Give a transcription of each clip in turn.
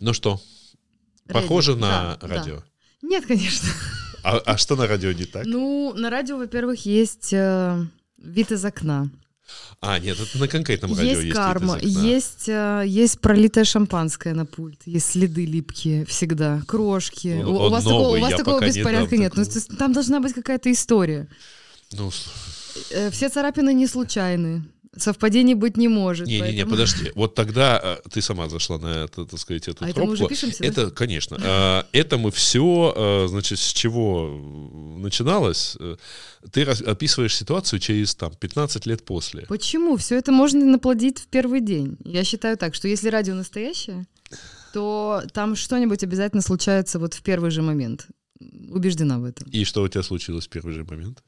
Ну что, Радио. похоже на Да, радио? да. Нет, конечно. А, а что на радио не так? Ну, на радио, во-первых, есть э, вид из окна. А, нет, это на конкретном радио есть есть карма, вид из окна. есть, э, есть пролитое шампанское на пульт, есть следы липкие всегда, крошки. Ну, у, у он вас такого, у вас такого не беспорядка дам нет. Ну, такого. есть там должна быть какая-то история. Ну, Э, Все царапины не случайны. Совпадений быть не может. не-не-не, поэтому- подожди. Вот тогда э, ты сама зашла на это, так сказать, эту А это мы уже тропку. пишемся, да? Это, конечно. А, Это мы все, значит, с чего начиналось. Э, Ты описываешь ситуацию через там 15 лет после. Почему? Все это можно наплодить в первый день. Я считаю так, что если радио настоящее, то там что-нибудь обязательно случается вот в первый же момент. Убеждена в этом. И что у тебя случилось в первый же момент?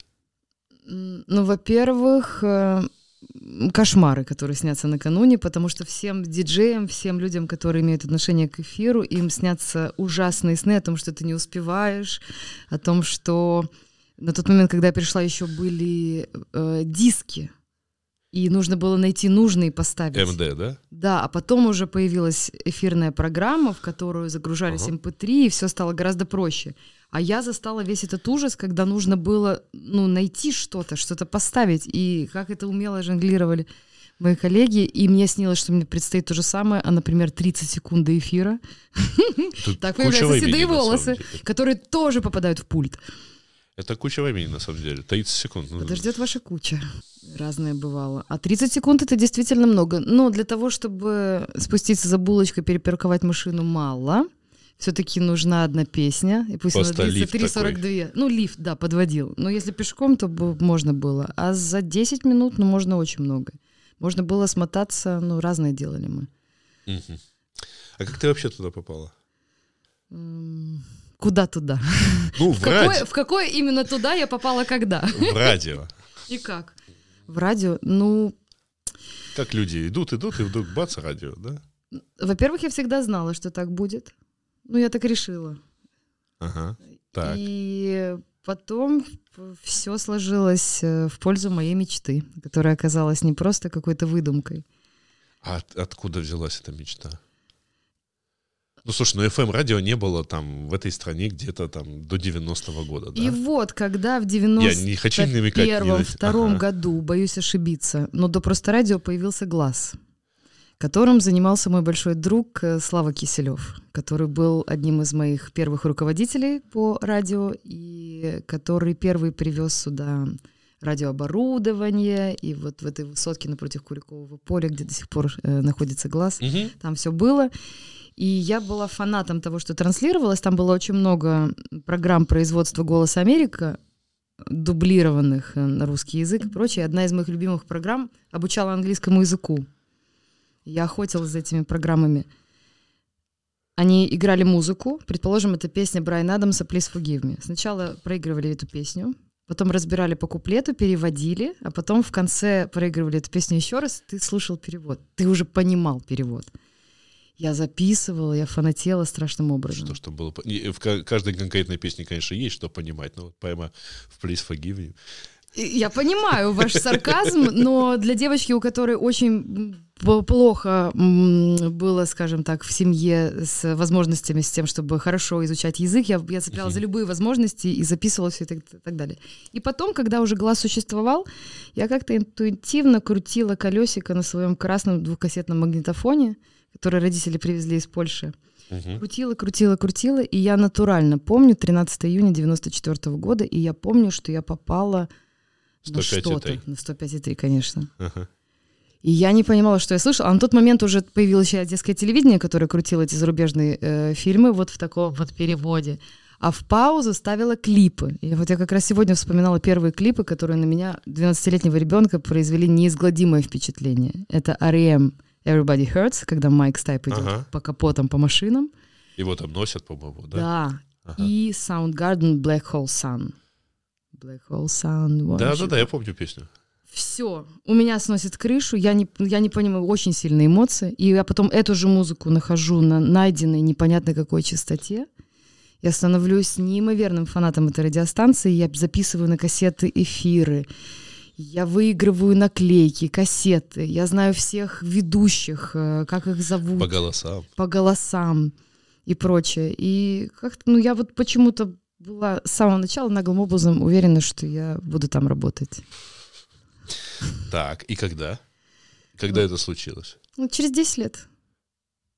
Ну, во-первых, э, кошмары, которые снятся накануне, потому что всем диджеям, всем людям, которые имеют отношение к эфиру, им снятся ужасные сны о том, что ты не успеваешь, о том, что на тот момент, когда я пришла, еще были э, диски, и нужно было найти нужные и поставить. МД, да? Да, а потом уже появилась эфирная программа, в которую загружались Ага. MP3, и все стало гораздо проще. А я застала весь этот ужас, когда нужно было ну, найти что-то, что-то поставить. И как это умело жонглировали мои коллеги. И мне снилось, что мне предстоит то же самое, а, например, 30 секунд до эфира, Тут Так появляются седые волосы. которые тоже попадают в пульт. Это куча времени, на самом деле. 30 секунд. Ну, Подождет ваша куча. Разное бывало. А 30 секунд это действительно много. Но для того, чтобы спуститься за булочкой, перепарковать машину, мало. Все-таки нужна одна песня. И пусть Просто она длится лифт 3.42. Ну, лифт, да, подводил. Но если пешком, то бы можно было. А за 10 минут, ну, можно очень много. Можно было смотаться, ну, разное делали мы. А как ты вообще туда попала? Куда туда? Ну, в, В какое, радио. в какое именно туда я попала когда? В радио. И как? В радио? Ну, Как люди идут, идут, и вдруг бац, радио, да? Во-первых, я всегда знала, что так будет. Ну, я так решила. Ага. Так. И потом все сложилось э, в пользу моей мечты, которая оказалась не просто какой-то выдумкой. А от- откуда взялась эта мечта? Ну, слушай, ну FM радио не было там в этой стране где-то там до 90-го года, да? И вот, когда в Я не хочу намекать. ни на- 91-втором Ага. году, боюсь ошибиться, но до просто радио появился глаз, которым занимался мой большой друг э, Слава Киселев, который был одним из моих первых руководителей по радио и который первый привез сюда радиооборудование и вот в этой высотке напротив Куликового поля, где до сих пор э, находится глаз, Мгм. там все было. И я была фанатом того, что транслировалось. Там было очень много программ производства «Голос Америка», дублированных э, на русский язык и прочее. Одна из моих любимых программ обучала английскому языку. Я охотилась за этими программами. Они играли музыку. Предположим, это песня Брайана Адамса «Please Forgive Me». Сначала проигрывали эту песню, потом разбирали по куплету, переводили, а потом в конце проигрывали эту песню еще раз, ты слушал перевод. Ты уже понимал перевод. Я записывала, я фанатела страшным образом. Что, что было... и В ка- каждой конкретной песне, конечно, есть что понимать, но вот прямо в Please Forgive. И Я понимаю ваш сарказм, но для девочки, у которой очень плохо было, скажем так, в семье с возможностями, с тем, чтобы хорошо изучать язык, я, я цепляла за любые возможности и записывала все и так далее. И потом, когда уже глаз существовал, я как-то интуитивно крутила колесико на своем красном двухкассетном магнитофоне, который родители привезли из Польши. Мгм. Крутила, крутила, крутила, и я натурально помню 13 июня 94 года, и я помню, что я попала на 105,3. что-то. На 105,3, конечно. Ага. И я не понимала, что я слышала. А на тот момент уже появилось еще одесское телевидение, которое крутило эти зарубежные э, фильмы вот в таком вот переводе. А в паузу ставила клипы. И вот я как раз сегодня вспоминала первые клипы, которые на меня, 12-летнего ребенка, произвели неизгладимое впечатление. Это R.E.M. Everybody Hurts, когда Майк Стайп идет Ага. по капотам, по машинам. Его там носят, по-моему, да? Да. Ага. И Soundgarden Black Hole Sun. Black Hole Sun. Да, да, да, я помню песню. Все, у меня сносит крышу, я не, я не понимаю, очень сильные эмоции. И я потом эту же музыку нахожу на найденной непонятно какой частоте. Я становлюсь неимоверным фанатом этой радиостанции, я записываю на кассеты эфиры. Я выигрываю наклейки, кассеты. Я знаю всех ведущих, э, как их зовут. По голосам. По голосам и прочее. И как-то, ну, я вот почему-то была с самого начала наглым образом уверена, что я буду там работать. Так, и когда? Когда ну, это случилось? Ну, через 10 лет.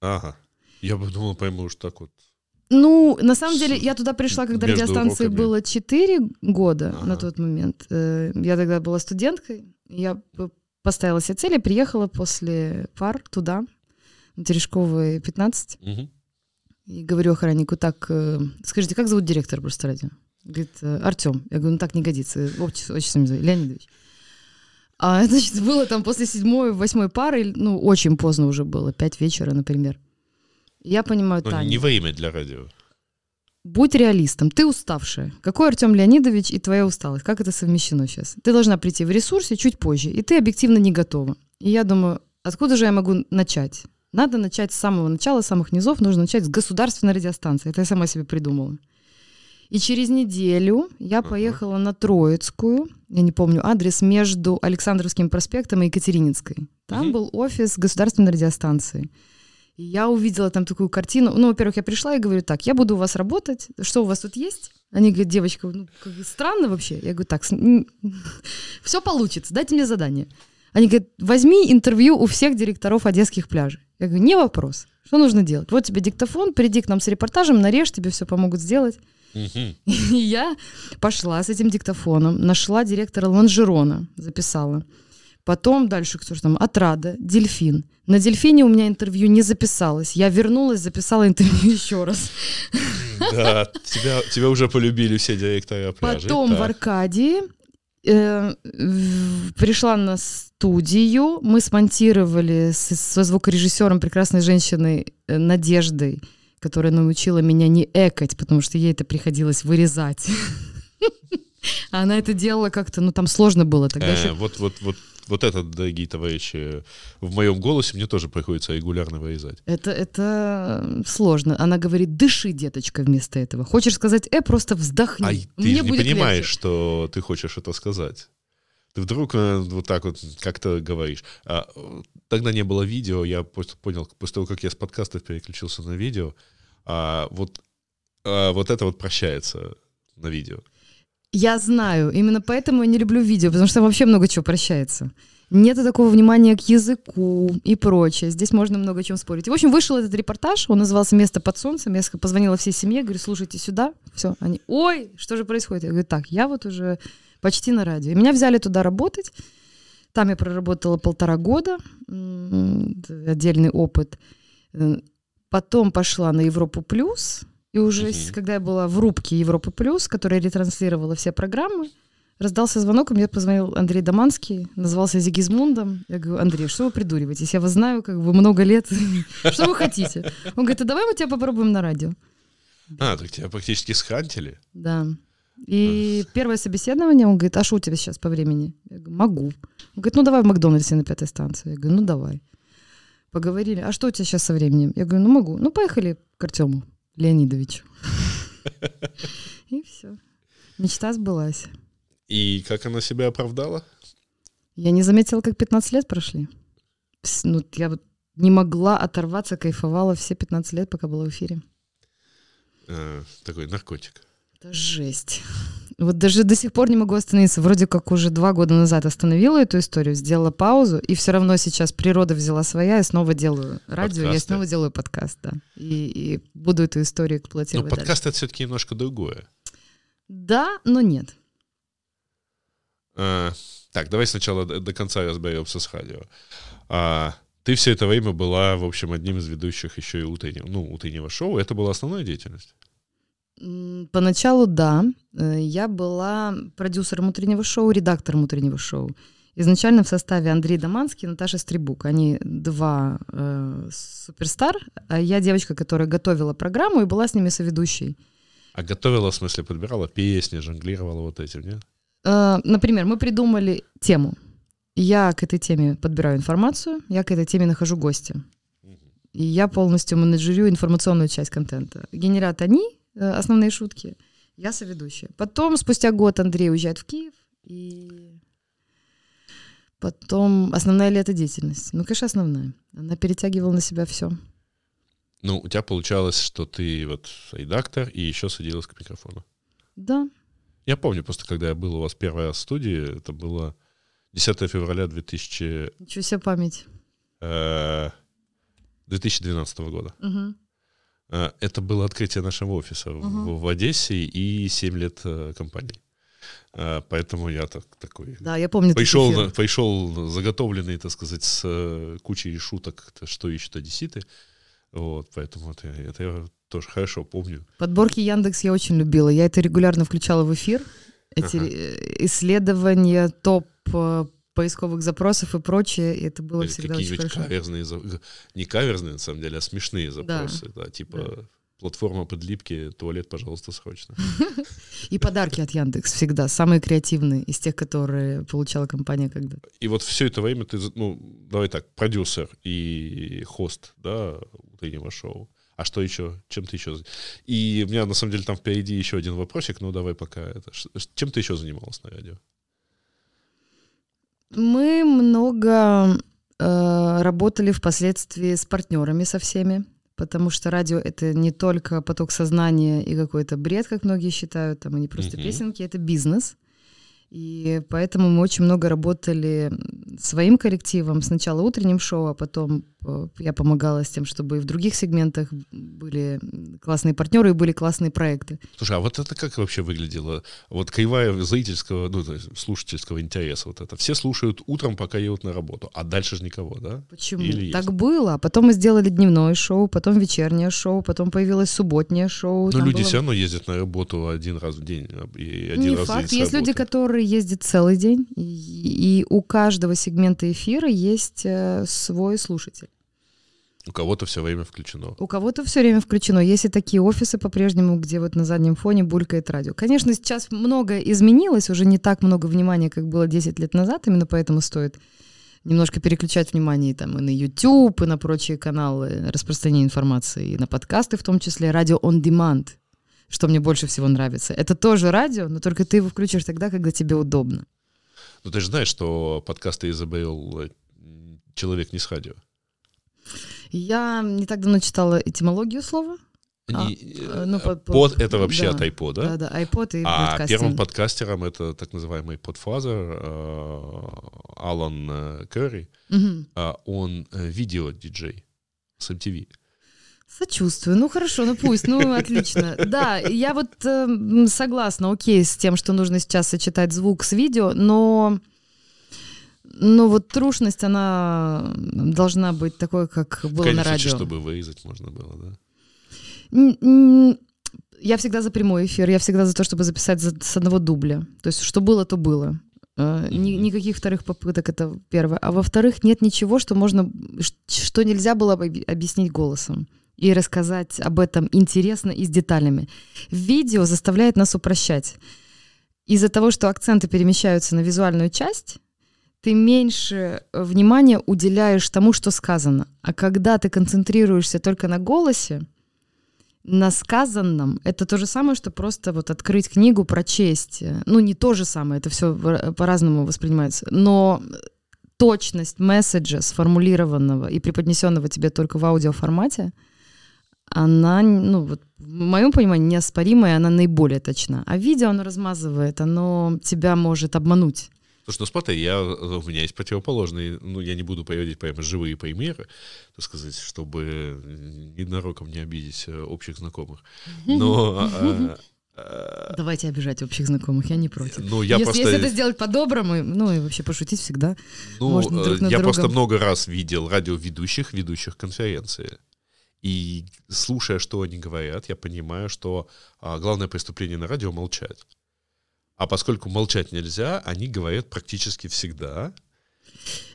Ага. Я бы думал, пойму, что так вот. Ну, на самом деле, я туда пришла, когда радиостанции уроками. было 4 года ага. на тот момент. Э, я тогда была студенткой. Я поставила себе цель и приехала после пар туда, на Терешковой 15. Угу. И говорю охраннику, так, э, скажите, как зовут директора просто радио? Говорит, «Э, Артем. Я говорю, ну так не годится. Очень, очень Леонидович. А, значит, было там после седьмой, восьмой пары, ну, очень поздно уже было, пять вечера, например. Я понимаю, Но Таня. Не время для радио. Будь реалистом. Ты уставшая. Какой Артем Леонидович и твоя усталость? Как это совмещено сейчас? Ты должна прийти в ресурсе чуть позже, и ты объективно не готова. И я думаю, откуда же я могу начать? Надо начать с самого начала, с самых низов. Нужно начать с государственной радиостанции. Это я сама себе придумала. И через неделю я поехала на Троицкую, я не помню адрес, между Александровским проспектом и Екатерининской. Там uh-huh. был офис государственной радиостанции. И я увидела там такую картину. Ну, во-первых, я пришла и говорю, так, я буду у вас работать, что у вас тут есть? Они говорят, девочка, ну, как странно вообще. Я говорю, так, все получится, дайте мне задание. Они говорят, возьми интервью у всех директоров одесских пляжей. Я говорю, не вопрос. Что нужно делать? Вот тебе диктофон, приди к нам с репортажем, нарежь, тебе все помогут сделать. И я пошла с этим диктофоном, нашла директора Ланжерона, записала. Потом дальше кто же там? Отрада, Дельфин. На Дельфине у меня интервью не записалось. Я вернулась, записала интервью еще раз. Да, тебя, тебя уже полюбили все директора пляжей. Потом так. в Аркадии э, пришла на студию, мы смонтировали с, со звукорежиссером прекрасной женщиной э, Надеждой которая научила меня не экать, потому что ей это приходилось вырезать. А она это делала как-то, ну там сложно было тогда. Э, вот, вот, вот, вот это, дорогие товарищи, в моем голосе мне тоже приходится регулярно вырезать. Это, это сложно. Она говорит, дыши, деточка, вместо этого. Хочешь сказать «э», просто вздохни. А ты не понимаешь, что ты хочешь это сказать. Ты вдруг э, вот так вот как-то говоришь. А, тогда не было видео, я понял, после того, как я с подкастов переключился на видео, а, вот, а, вот это вот прощается на видео. Я знаю, именно поэтому я не люблю видео, потому что вообще много чего прощается. Нет такого внимания к языку и прочее. Здесь можно много чем спорить. И, в общем, вышел этот репортаж, он назывался «Место под солнцем». Я позвонила всей семье, говорю, слушайте сюда. Все, они, ой, что же происходит? Я говорю, так, я вот уже почти на радио. И меня взяли туда работать. Там я проработала полтора года, отдельный опыт. Потом пошла на Европу плюс, и уже uh когда я была в рубке Европы плюс, которая ретранслировала все программы, раздался звонок, и мне позвонил Андрей Доманский, назывался Зигизмундом. Я говорю, Андрей, что вы придуриваетесь? Я вас знаю как бы много лет. Что вы хотите? Он говорит, а давай мы тебя попробуем на радио. А, так тебя практически схантили. Да. И первое собеседование, он говорит, а что у тебя сейчас по времени? Я говорю, могу. Он говорит, ну давай в Макдональдсе на пятой станции. Я говорю, ну давай. Поговорили. А что у тебя сейчас со временем? Я говорю, ну могу. Ну поехали к Артему Леонидовичу. И все. Мечта сбылась. И как она себя оправдала? Я не заметила, как 15 лет прошли. Ну, я вот не могла оторваться, кайфовала все 15 лет, пока была в эфире. А, такой наркотик. Это жесть. Вот даже до сих пор не могу остановиться. Вроде как уже два года назад остановила эту историю, сделала паузу, и все равно сейчас природа взяла своя, и снова делаю радио, Подкасты. я снова делаю подкаст, да. И, и буду эту историю эксплуатировать. Но подкаст дальше. это все-таки немножко другое. Да, но нет. А, так, давай сначала до, до конца разберемся с радио. А, ты все это время была, в общем, одним из ведущих еще и утреннего, ну, утреннего шоу. Это была основная деятельность? Поначалу да. Э, я была продюсером утреннего шоу, редактором утреннего шоу. Изначально в составе Андрей Доманский и Наташа Стрибук. Они два э, суперстар, а я девочка, которая готовила программу и была с ними соведущей. А готовила, в смысле, подбирала песни, жонглировала вот этим, нет? Э, например, мы придумали тему. Я к этой теме подбираю информацию, я к этой теме нахожу гостя. И я полностью менеджерю информационную часть контента. Генерат они, основные шутки. Я соведущая. Потом, спустя год, Андрей уезжает в Киев, и Потом основная ли это деятельность? Ну, конечно, основная. Она перетягивала на себя все. Ну, у тебя получалось, что ты вот редактор и еще садилась к микрофону. Да. Я помню просто, когда я был у вас первая в студии, это было 10 февраля 2000... Ничего себе память. 2012 э, года. Угу. Это было открытие нашего офиса угу. в, в Одессе и 7 лет э, компании. Поэтому я так, такой... Да, я помню. Пришел, пришел заготовленный, так сказать, с кучей шуток, что ищут одесситы. Вот, поэтому это, это я тоже хорошо помню. Подборки Яндекс я очень любила. Я это регулярно включала в эфир. Эти ага. исследования, топ э, поисковых запросов и прочее, и это было Или всегда очень хорошо. каверзные, не каверзные, на самом деле, а смешные запросы, да, да типа да. платформа подлипки, туалет, пожалуйста, срочно. И подарки от Яндекс всегда, самые креативные из тех, которые получала компания когда-то. И вот все это время ты, ну, давай так, продюсер и хост, да, утреннего шоу. А что еще? Чем ты еще? И у меня на самом деле там впереди еще один вопросик, ну давай пока это. Чем ты еще занималась на радио? Мы много э, работали впоследствии с партнерами со всеми, потому что радио это не только поток сознания и какой-то бред, как многие считают, там, и не просто mm-hmm. песенки, это бизнес. И поэтому мы очень много работали своим коллективом. Сначала утренним шоу, а потом э, я помогала с тем, чтобы и в других сегментах были классные партнеры и были классные проекты. Слушай, а вот это как вообще выглядело? Вот кривая зрительского, ну, слушательского интереса вот это. Все слушают утром, пока едут на работу, а дальше же никого, да? Почему? Или так есть? было. Потом мы сделали дневное шоу, потом вечернее шоу, потом появилось субботнее шоу. Но люди было... все равно ездят на работу один раз в день. И один Не раз факт. В день есть люди, которые ездит целый день, и, и у каждого сегмента эфира есть э, свой слушатель. У кого-то все время включено. У кого-то все время включено. Есть и такие офисы по-прежнему, где вот на заднем фоне булькает радио. Конечно, сейчас многое изменилось, уже не так много внимания, как было 10 лет назад, именно поэтому стоит немножко переключать внимание там, и на YouTube, и на прочие каналы распространения информации, и на подкасты в том числе, радио on demand — что мне больше всего нравится. Это тоже радио, но только ты его включишь тогда, когда тебе удобно. Ну ты же знаешь, что подкасты Изабел э, «Человек не с радио». Я не так давно читала этимологию слова. Не, а, э, ну, под, под, это вообще да, от iPod, да? Да, да, iPod и А подкастинг. первым подкастером это так называемый подфазер э, Алан Керри. Угу. Он видео-диджей с MTV. Сочувствую. Ну хорошо, ну пусть, ну отлично. Да, я вот э, согласна, окей, с тем, что нужно сейчас сочетать звук с видео, но, но вот трушность, она должна быть такой, как было Конечно, на радио. чтобы вырезать можно было, да? Я всегда за прямой эфир, я всегда за то, чтобы записать за, с одного дубля. То есть, что было, то было. Uh, ни, никаких вторых попыток, это первое. А во-вторых, нет ничего, что можно, что нельзя было бы объяснить голосом и рассказать об этом интересно и с деталями. Видео заставляет нас упрощать. Из-за того, что акценты перемещаются на визуальную часть, ты меньше э, внимания уделяешь тому, что сказано. А когда ты концентрируешься только на голосе, на сказанном, это то же самое, что просто вот открыть книгу, прочесть. Ну, не то же самое, это все по-разному воспринимается. Но точность месседжа, сформулированного и преподнесенного тебе только в аудиоформате — она, ну, вот, в моем понимании, неоспоримая, она наиболее точна. А видео оно размазывает, оно тебя может обмануть. Слушай, ну смотри, я, у меня есть противоположные, ну, я не буду приводить прямо живые примеры, так сказать, чтобы ненароком не обидеть э, общих знакомых. Но а, а, Давайте обижать общих знакомых, я не против. Ну, я если, просто... если это сделать по-доброму, ну и вообще пошутить всегда. Ну, можно друг э, я другом. просто много раз видел радиоведущих, ведущих конференции. И слушая, что они говорят, я понимаю, что а, главное преступление на радио — молчать. А поскольку молчать нельзя, они говорят практически всегда.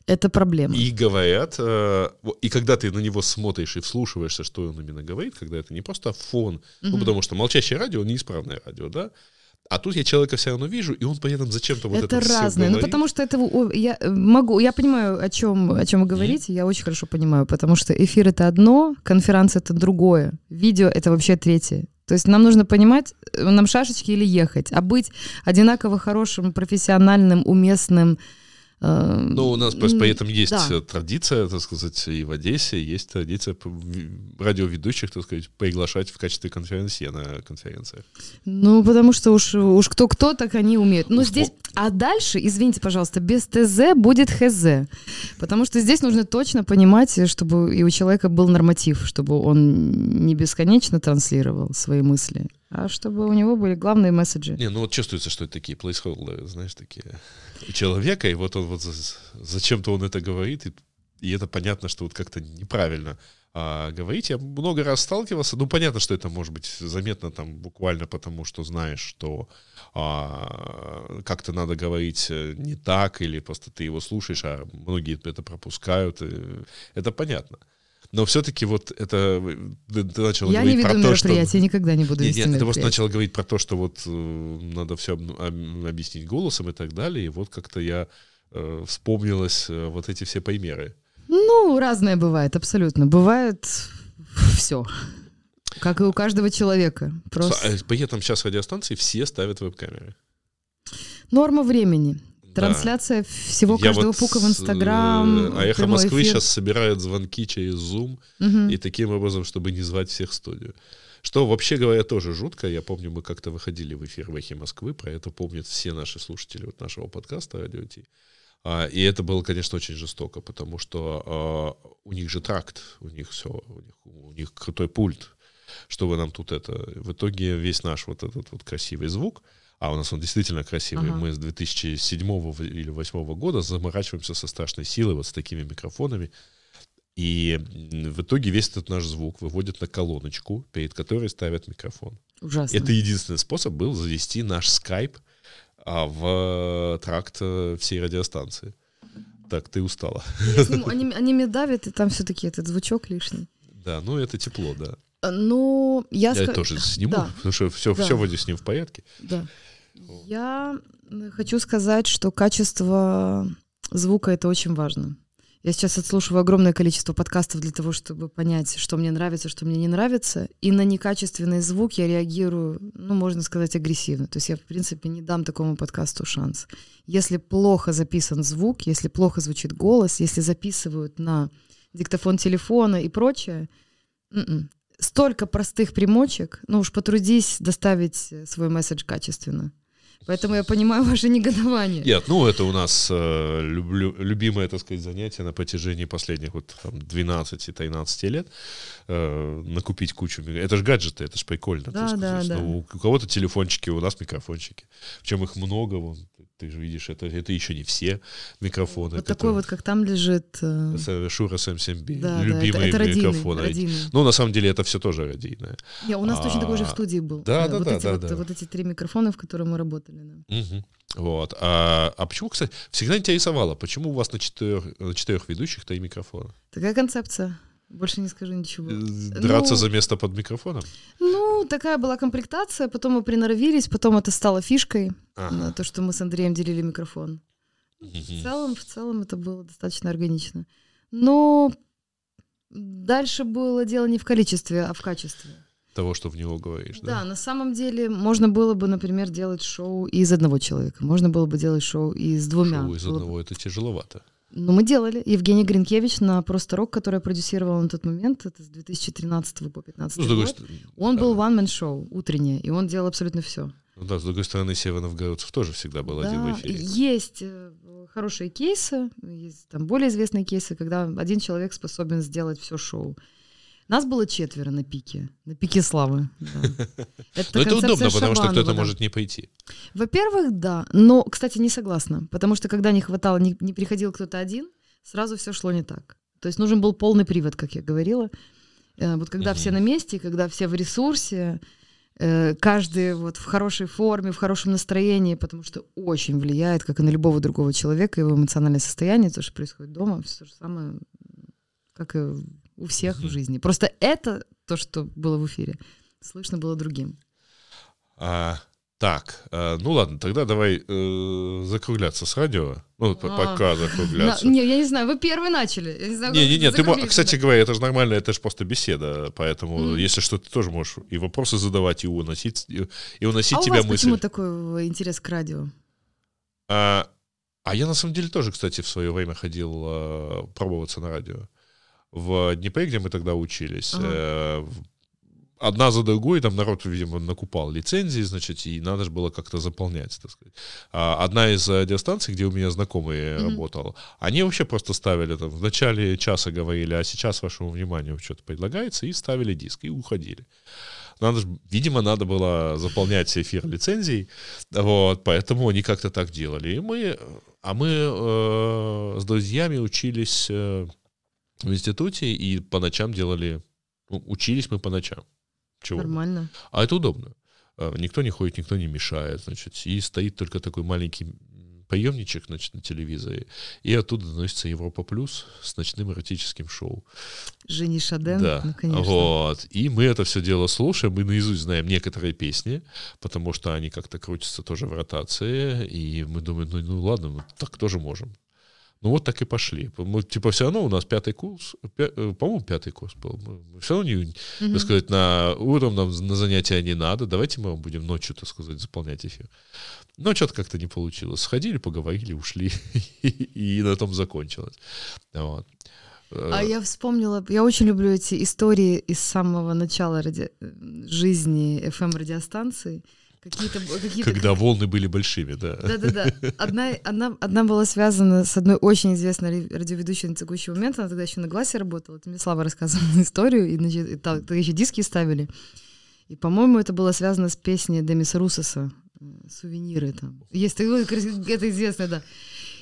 Это проблема. И говорят, э, и когда ты на него смотришь и вслушиваешься, что он именно говорит, когда это не просто фон, угу. ну потому что молчащее радио, неисправное радио, да, а тут я человека все равно вижу, и он этом зачем-то вот это Это разное, ну потому что это я э, могу, я понимаю, о чем, о чем вы говорите, mm-hmm. я очень хорошо понимаю, потому что эфир это одно, конференция это другое, видео это вообще третье. То есть нам нужно понимать, э, нам шашечки или ехать, а быть одинаково хорошим, профессиональным, уместным, Ну, у нас просто поэтому есть да. традиция, так сказать, и в Одессе есть традиция радиоведущих, так сказать, приглашать в качестве конференции на конференциях. Ну, потому что уж, уж кто-кто, так они умеют. Ну, здесь... А дальше, извините, пожалуйста, без ТЗ будет ХЗ. Потому что здесь нужно точно понимать, чтобы и у человека был норматив, чтобы он не бесконечно транслировал свои мысли, а чтобы у него были главные месседжи. Не, ну вот чувствуется, что это такие placeholder, знаешь, такие человека, и вот он вот за- зачем-то он это говорит, и, и это понятно, что вот как-то неправильно а, говорить. Я много раз сталкивался, ну понятно, что это может быть заметно там буквально потому, что знаешь, что а, как-то надо говорить э, не так, или просто ты его слушаешь, а многие это пропускают, и это понятно. Но все-таки вот это э, ты, ты начал Я не говорить веду про то, что... мероприятия, никогда не буду Не, вести не, ты просто начал говорить про то, что вот э, надо все объяснить голосом и так далее, и вот как-то я э, вспомнилась э, вот эти все примеры. Ну, разное бывает, абсолютно. Бывает все. Как и у каждого человека. Просто а При этом сейчас радиостанции все ставят веб-камеры. норма времени. Да. Трансляция всего Я каждого вот пука в с, Инстаграм. э, А «Эхо Москвы» эфир. сейчас собирает звонки через Zoom, Мгм. и таким образом, чтобы не звать всех в студию. Что, вообще говоря, тоже жутко. Я помню, мы как-то выходили в эфир в «Эхе Москвы», про это помнят все наши слушатели вот нашего подкаста «Радио Ти». А, И это было, конечно, очень жестоко, потому что а, у них же тракт, у них все, у них, у них крутой пульт. Что вы нам тут это... В итоге весь наш вот этот вот красивый звук, а у нас он действительно красивый, Ага. мы с 2007 в- или 2008 года заморачиваемся со страшной силой вот с такими микрофонами, и в итоге весь этот наш звук выводят на колоночку, перед которой ставят микрофон. Ужасно. Это единственный способ был завести наш скайп а, в тракт э, всей радиостанции. Так, ты устала. Они, они меня давят, и там все-таки этот звучок лишний. Да, ну это тепло, да. А, Ну, я... Я ска- тоже сниму, Да, потому что все, Да. все вроде с ним в порядке. да. Я хочу сказать, что качество звука — это очень важно. Я сейчас отслушиваю огромное количество подкастов для того, чтобы понять, что мне нравится, что мне не нравится. И на некачественный звук я реагирую, ну, можно сказать, агрессивно. То есть я, в принципе, не дам такому подкасту шанс. Если плохо записан звук, если плохо звучит голос, если записывают на диктофон телефона и прочее, м-м. Столько простых примочек, ну уж потрудись доставить э, свой месседж качественно. Поэтому я понимаю ваше негодование. Нет, ну это у нас э, люблю- любимое, так сказать, занятие на протяжении последних вот там, 12-13 лет. э, накупить кучу... Это же гаджеты, это же прикольно. Да, да, да. Ну, у кого-то телефончики, у нас микрофончики. Причем их много, вон, ты же видишь, это, это еще не все микрофоны. Вот такой вот, как там лежит. э, которые- Шура SM7B, Да, да, это, любимые это родийный, микрофоны. родийный. Ну, на самом деле, это все тоже радийное. Не, у нас точно такой же в А, студии был. да, Э, да, вот да, эти да, вот, да. вот эти три микрофона, в которые мы работали. да. Мгм. Вот. А, а почему, кстати, всегда интересовало, почему у вас на четырех, на четырех ведущих три микрофона? Такая концепция. Больше не скажу ничего. Э, Драться Ну, за место под микрофоном? Ну, такая была комплектация, потом мы приноровились, потом это стало фишкой, Ага. то, что мы с Андреем делили микрофон. В целом, в целом это было достаточно органично. Но дальше было дело не в количестве, а в качестве. Того, что в него говоришь, Да, да? на самом деле можно было бы, например, делать шоу из одного человека. Можно было бы делать шоу из двумя. Шоу из одного это тяжеловато. Ну, мы делали. Евгений Гринкевич на «Просто рок», который я продюсировала на тот момент, это с 2013 по 2015 Ну, год. стороны, Он да. был one-man-шоу, утреннее, и он делал абсолютно все. Ну да, с другой стороны, Сева Новгородцев тоже всегда был один в эфире. есть э, хорошие кейсы, есть там более известные кейсы, когда один человек способен сделать все шоу. Нас было четверо на пике, на пике славы. да. Это удобно, потому что кто-то да. может не пойти. Во-первых, да. Но, кстати, не согласна. Потому что когда не хватало, не, не приходил кто-то один, сразу все шло не так. То есть нужен был полный привод, как я говорила. Э, Вот когда все на месте, когда все в ресурсе, э, каждый вот в хорошей форме, в хорошем настроении, потому что очень влияет, как и на любого другого человека, его эмоциональное состояние, то, что происходит дома, все то же самое, как и у всех в жизни. Просто это, то, что было в эфире, слышно было другим. А, так, а, ну ладно, тогда давай э, закругляться с радио. Ну, А. пока На- закругляться. не, я не знаю, вы первый начали. Я не знаю, как Не-не-не, ты, мо- закруглиться, кстати говоря, это же нормально, это же просто беседа, поэтому Мгм. если что, ты тоже можешь и вопросы задавать, и уносить, и, и уносить а у тебя вас мысль. почему такой э, интерес к радио? А, А я на самом деле тоже, кстати, в свое время ходил э, пробоваться на радио. В Днепре, где мы тогда учились, Ага. э, одна за другой, там народ, видимо, накупал лицензии, значит, и надо же было как-то заполнять, так сказать. А одна из радиостанций, где у меня знакомый Мгм. работал, они вообще просто ставили там, в начале часа говорили, а сейчас вашему вниманию что-то предлагается, и ставили диск, и уходили. Надо видимо, надо было заполнять эфир лицензий, вот, поэтому они как-то так делали. И мы, а мы э, с друзьями учились э, в институте и по ночам делали, ну, учились мы по ночам. Чего? Нормально. А это удобно. Э, Никто не ходит, никто не мешает, значит, и стоит только такой маленький м, приемничек, значит, на телевизоре, и оттуда доносится Европа Плюс с ночным эротическим шоу. Жени Шаден, Да, ну, конечно. вот. И мы это все дело слушаем, мы наизусть знаем некоторые песни, потому что они как-то крутятся тоже в ротации, и мы думаем, ну, ну ладно, ну, так тоже можем. Ну вот так и пошли. Мы, типа все равно у нас пятый курс, пя- э, по-моему, пятый курс был. Мы все равно не, Мгм. так сказать, на утром нам на занятия не надо, давайте мы будем ночью, так сказать, заполнять эфир. Но что-то как-то не получилось. Сходили, поговорили, ушли, и на том закончилось. Вот. А я вспомнила, я очень люблю эти истории из самого начала ради... э, жизни FM-радиостанции. Какие-то... какие-то Когда волны были большими, да. Да-да-да. Одна, одна, одна была связана с одной очень известной радиоведущей на текущий момент. Она тогда еще на гласе работала. Это мне Слава рассказывала историю. И, значит, и та- тогда еще диски ставили. И, по-моему, это было связано с песней Демиса Русоса. э, Сувениры там. Есть такое, это известно, да.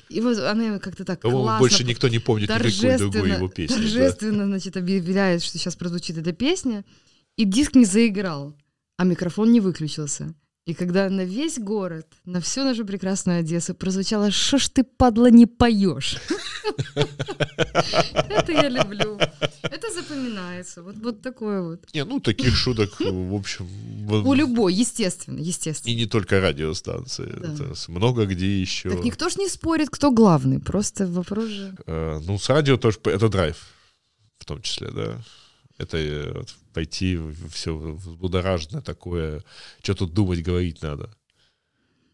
И вот она как-то так По-моему, классно, больше никто не помнит никакой другой его песни. да. торжественно, значит, объявляет, что сейчас прозвучит эта песня, и диск не заиграл, а микрофон не выключился. И когда на весь город, на всю нашу прекрасную Одессу прозвучало «Что ж ты, падла, не поешь?» Это я люблю. Это запоминается. Вот, вот такое вот. Не, ну таких шуток, в общем, У любой, естественно, естественно. и не только радиостанции. Да. Много где еще. Так никто ж не спорит, кто главный. Просто вопрос же... Э, Ну, с радио тоже, это драйв, в том числе, да. Это э, пойти все взбудораженное такое, что тут думать, говорить надо.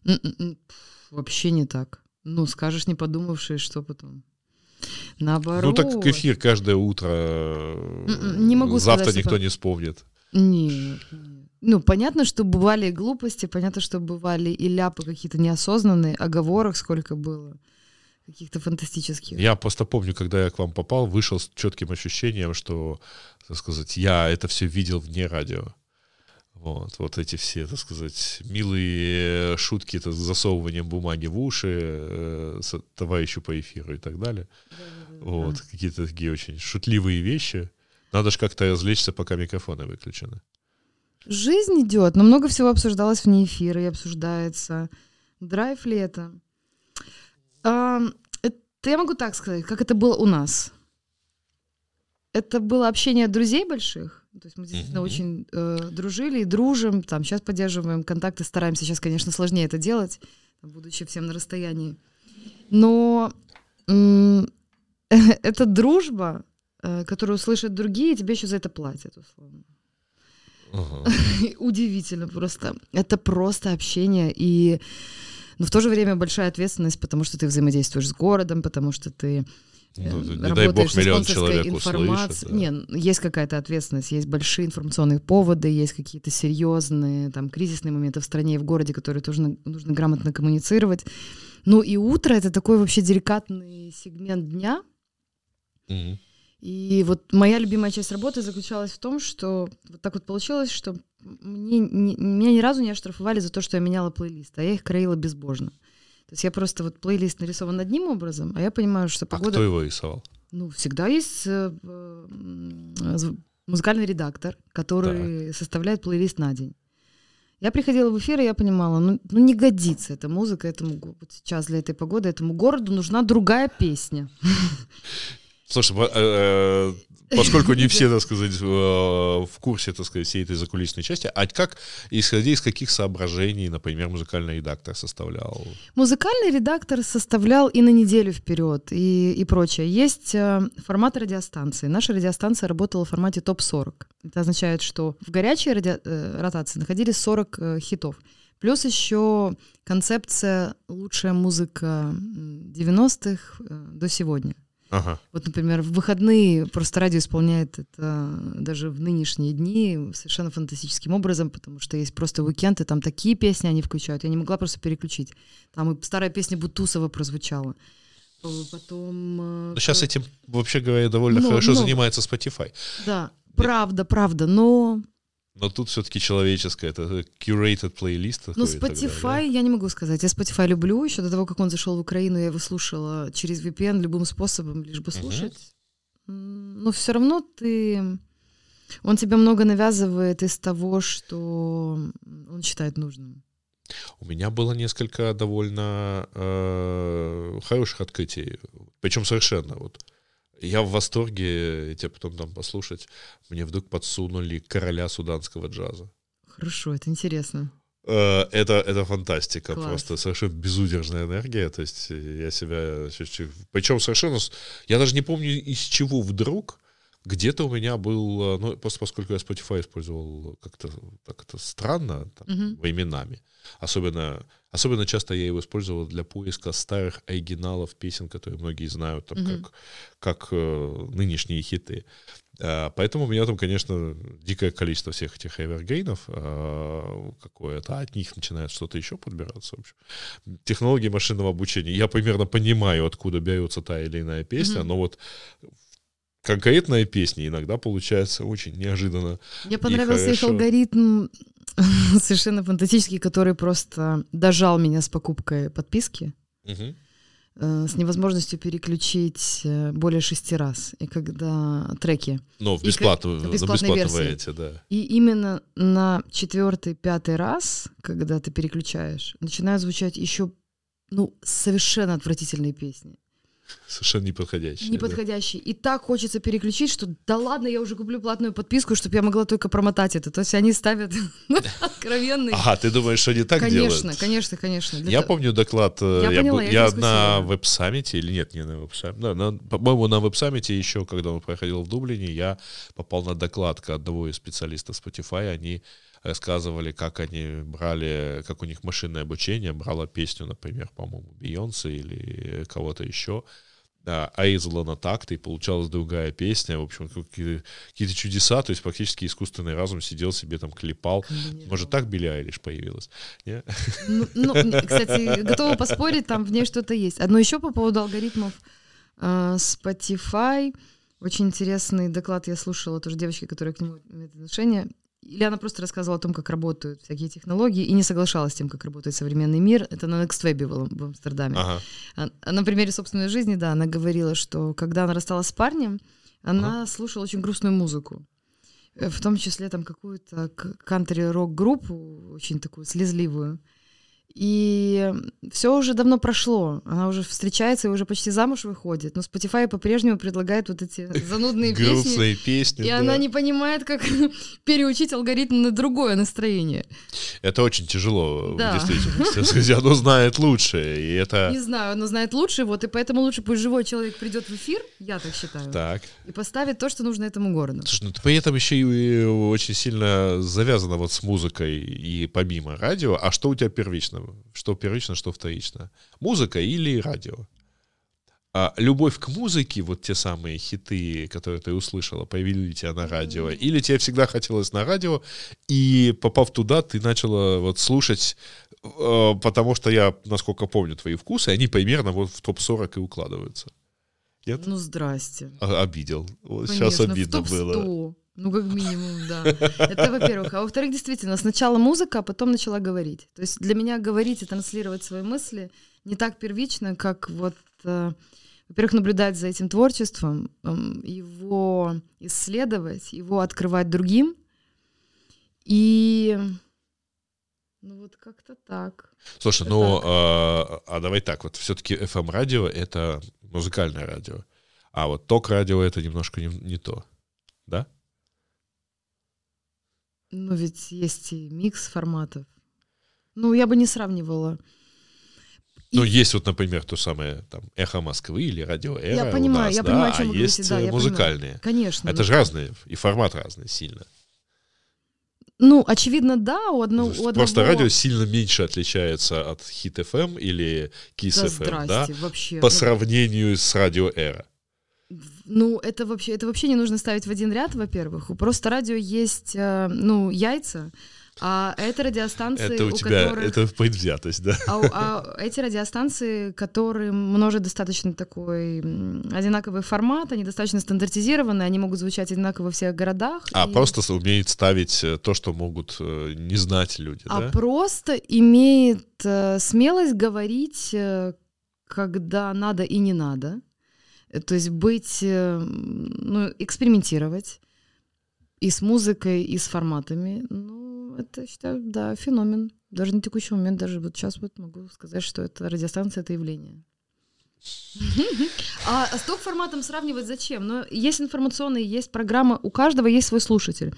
М-м-м, Вообще не так. Ну, скажешь, не подумавший, что потом. Наоборот. Ну, так эфир каждое утро. М-м, не могу Завтра сказать, никто не вспомнит. Нет. Ну, понятно, что бывали глупости, понятно, что бывали и ляпы какие-то неосознанные, оговорок сколько было, каких-то фантастических. Я просто помню, когда я к вам попал, вышел с четким ощущением, что, так сказать, я это все видел вне радио. Вот, вот эти все, так сказать, милые шутки это с засовыванием бумаги в уши э, с- товарищу по эфиру и так далее. Вот, какие-то такие очень шутливые вещи. Надо же как-то развлечься, пока микрофоны выключены. Жизнь идет, но много всего обсуждалось вне эфира и обсуждается. Драйв ли это? Это я могу так сказать, как это было у нас. Это было общение друзей больших. То есть мы действительно Мгм. очень э, дружили и дружим. Там сейчас поддерживаем контакты, стараемся. Сейчас, конечно, сложнее это делать, будучи всем на расстоянии. Но м, это дружба, э, которую слышат другие, и тебе еще за это платят, условно. Ага. Удивительно просто. Это просто общение и но в то же время большая ответственность, потому что ты взаимодействуешь с городом, потому что ты э, Ну, не дай бог, работаешь миллион человек информацией. да. Не, есть какая-то ответственность, есть большие информационные поводы, есть какие-то серьезные там кризисные моменты в стране и в городе, которые тоже на- нужно грамотно коммуницировать. Ну и утро это такой вообще деликатный сегмент дня, Мгм. и вот моя любимая часть работы заключалась в том, что вот так вот получилось, что мне, ни- меня ни разу не оштрафовали за то, что я меняла плейлист, а я их краила безбожно. То есть я просто вот плейлист нарисован одним образом, а я понимаю, что А погода... кто его рисовал? Ну, всегда есть э, э, музыкальный редактор, который составляет плейлист на день. Я приходила в эфир, и я понимала, ну, ну не годится эта музыка этому вот сейчас для этой погоды, этому городу нужна другая песня. Слушай, по- э, поскольку не все, так сказать, э, в курсе, так сказать, всей этой закулисной части, а как, исходя из каких соображений, например, музыкальный редактор составлял? Музыкальный редактор составлял и на неделю вперед, и, и прочее. Есть э, формат радиостанции. Наша радиостанция работала в формате топ-40. Это означает, что в горячей радио- э, ротации находились 40 э, хитов. Плюс еще концепция «лучшая музыка 90-х э, до сегодня». Ага. Вот, например, в выходные просто радио исполняет это даже в нынешние дни совершенно фантастическим образом, потому что есть просто уикенд, и там такие песни они включают. Я не могла просто переключить. Там и старая песня Бутусова прозвучала. Потом... Но ну, сейчас этим, вообще говоря, довольно но, хорошо но, занимается Spotify. Да, правда, правда, но но тут все-таки человеческое, это curated плейлист. Ну, Spotify, тогда, да? я не могу сказать. Я Spotify люблю. Еще до того, как он зашел в Украину, я его слушала через VPN любым способом, лишь бы слушать. Угу. Но все равно ты... Он тебе много навязывает из того, что он считает нужным. У меня было несколько довольно э, хороших открытий, причем совершенно вот я в восторге, тебя потом там послушать. Мне вдруг подсунули короля суданского джаза. Хорошо, это интересно. Э, это, это фантастика, Класс. просто совершенно безудержная энергия. То есть я себя... Причем совершенно... Я даже не помню, из чего вдруг где-то у меня был... Ну, просто поскольку я Spotify использовал как-то так это странно, там, угу. временами. Особенно Особенно часто я его использовал для поиска старых оригиналов песен, которые многие знают, там, mm-hmm. как, как э, нынешние хиты. А, поэтому у меня там, конечно, дикое количество всех этих эвергейнов а, какое-то, а от них начинает что-то еще подбираться. В общем. Технологии машинного обучения. Я примерно понимаю, откуда берется та или иная песня, mm-hmm. но вот конкретная песня иногда получается очень неожиданно. Мне понравился их алгоритм совершенно фантастический, который просто дожал меня с покупкой подписки. Угу. С невозможностью переключить э, более шести раз. И когда треки. Но в, бесплатно, и, в бесплатной версии. Да. И именно на четвертый, пятый раз, когда ты переключаешь, начинают звучать еще ну, совершенно отвратительные песни. Совершенно неподходящий. Неподходящий. Да. И так хочется переключить, что да ладно, я уже куплю платную подписку, чтобы я могла только промотать это. То есть они ставят откровенный. Ага, ты думаешь, что они так делают? Конечно, конечно, конечно. Я помню доклад, э, я, на веб-саммите, или нет, не на веб-саммите, да, по-моему, на веб-саммите еще, когда он проходил в Дублине, я попал на доклад одного из специалистов Spotify, они рассказывали, как они брали, как у них машинное обучение брало песню, например, по-моему, Бейонсе или кого-то еще, Айзела на такт, и получалась другая песня, в общем, какие-то чудеса, то есть практически искусственный разум сидел себе там, клепал. Может, так Билли Айлиш появилась? Ну, ну, кстати, готова поспорить, там в ней что-то есть. Одно еще по поводу алгоритмов а, Spotify. Очень интересный доклад я слушала тоже девочки, которая к нему имеет отношение. Или она просто рассказывала о том, как работают всякие технологии, и не соглашалась с тем, как работает современный мир. Это на NextWeb было в Амстердаме. Ага. А, а на примере собственной жизни, да, она говорила, что когда она рассталась с парнем, она ага. слушала очень грустную музыку. Э, в том числе там какую-то кантри-рок-группу, очень такую слезливую. И все уже давно прошло. Она уже встречается и уже почти замуж выходит. Но Spotify по-прежнему предлагает вот эти занудные песни. Песни. И она не понимает, как переучить алгоритм на другое настроение. Это очень тяжело да. в действительности. Оно знает лучше. И это... Не знаю, оно знает лучше, вот и поэтому лучше пусть живой человек придет в эфир, я так считаю. Так. И поставит то, что нужно этому городу. Слушай, ну ты при этом еще и очень сильно завязано вот с музыкой и помимо радио. А что у тебя первично? Что первично, что вторично. Музыка или радио. А любовь к музыке, вот те самые хиты, которые ты услышала, появились тебя на радио, или тебе всегда хотелось на радио, и попав туда, ты начала вот слушать, э, потому что я, насколько помню, твои вкусы, они примерно вот в топ-40 и укладываются. Нет? Ну, здрасте. А, обидел. Вот Конечно, сейчас обидно в было. Ну, как минимум, да. Это во-первых. А во-вторых, действительно, сначала музыка, а потом начала говорить. То есть для меня говорить и транслировать свои мысли не так первично, как вот, э, во-первых, наблюдать за этим творчеством, э, его исследовать, его открывать другим. И ну вот как-то так. Слушай, это ну так. А, а давай так, вот все-таки FM-радио — это музыкальное радио, а вот ток-радио — это немножко не, не то, да? Ну, ведь есть и микс форматов. Ну, я бы не сравнивала. Ну, есть вот, например, то самое там «Эхо Москвы» или «Радио Эра» Я понимаю, нас, я да, понимаю, о чем а вы есть говорите, да, музыкальные. Конечно. Это же разные, и формат разный сильно. Ну, очевидно, да, у, одно, у одного... Просто радио сильно меньше отличается от FM или Kiss Да, да? вообще. По Ну, сравнению с радио Эра. Ну, это вообще, это вообще не нужно ставить в один ряд, во-первых. У просто радио есть, э, ну, яйца, а это радиостанции, Это у тебя, которых... это предвзятость, да? А, у- а эти радиостанции, которым множит достаточно такой одинаковый формат, они достаточно стандартизированы, они могут звучать одинаково во всех городах. А и- просто умеет ставить э, то, что могут э, не знать люди, а да? просто имеет смелость говорить, когда надо и не надо. Э, То есть быть, э, ну, экспериментировать и с музыкой, и с форматами. Ну, это, считаю, да, феномен. Даже на текущий момент, даже вот сейчас вот могу сказать, что это радиостанция, это явление. А с ток-форматом сравнивать зачем? Но есть информационные, есть программа, у каждого есть свой слушатель.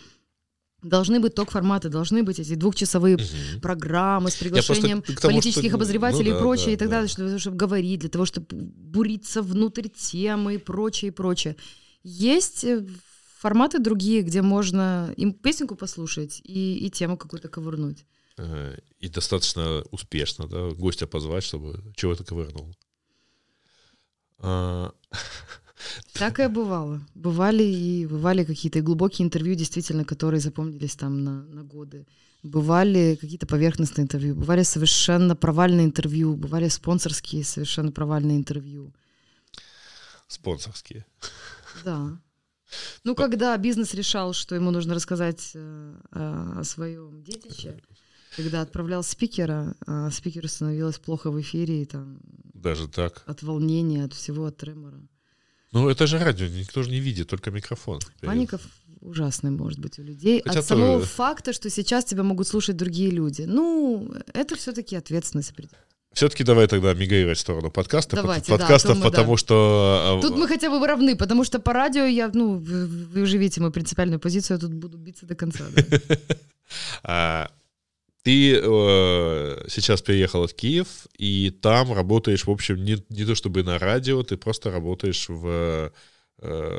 Должны быть ток-форматы, должны быть эти двухчасовые Мгм. программы с приглашением тому, политических что- обозревателей ну и прочее, да, и так да. далее, того, чтобы говорить, для того, чтобы буриться внутрь темы и прочее, и прочее. Есть э, форматы другие, где можно им песенку послушать и, и тему какую-то ковырнуть. И достаточно успешно, да, гостя позвать, чтобы чего-то ковырнул. А, Всякое бывало. Бывали и бывали какие-то глубокие интервью, действительно, которые запомнились там на, на годы. Бывали какие-то поверхностные интервью, бывали совершенно провальные интервью, бывали спонсорские совершенно провальные интервью. Спонсорские. Да. Ну, когда бизнес решал, что ему нужно рассказать э, о, о своем детище, когда отправлял спикера, а спикеру становилось плохо в эфире, и там Даже так. от волнения, от всего, от тремора. Ну, это же радио, никто же не видит, только микрофон. Паника ужасная может быть у людей. Хотя от самого тоже- факта, что сейчас тебя могут слушать другие люди. Ну, это все-таки ответственность. определенная. Все-таки давай тогда мигрировать в сторону подкастов, Давайте, да, подкастов, то мы, да. потому что... э, Тут мы хотя бы равны, потому что по радио я, ну, вы, вы уже видите мою принципиальную позицию, я тут буду биться до конца. да. ты э, сейчас переехал в Киев, и там работаешь, в общем, не, не то чтобы на радио, ты просто работаешь в, э,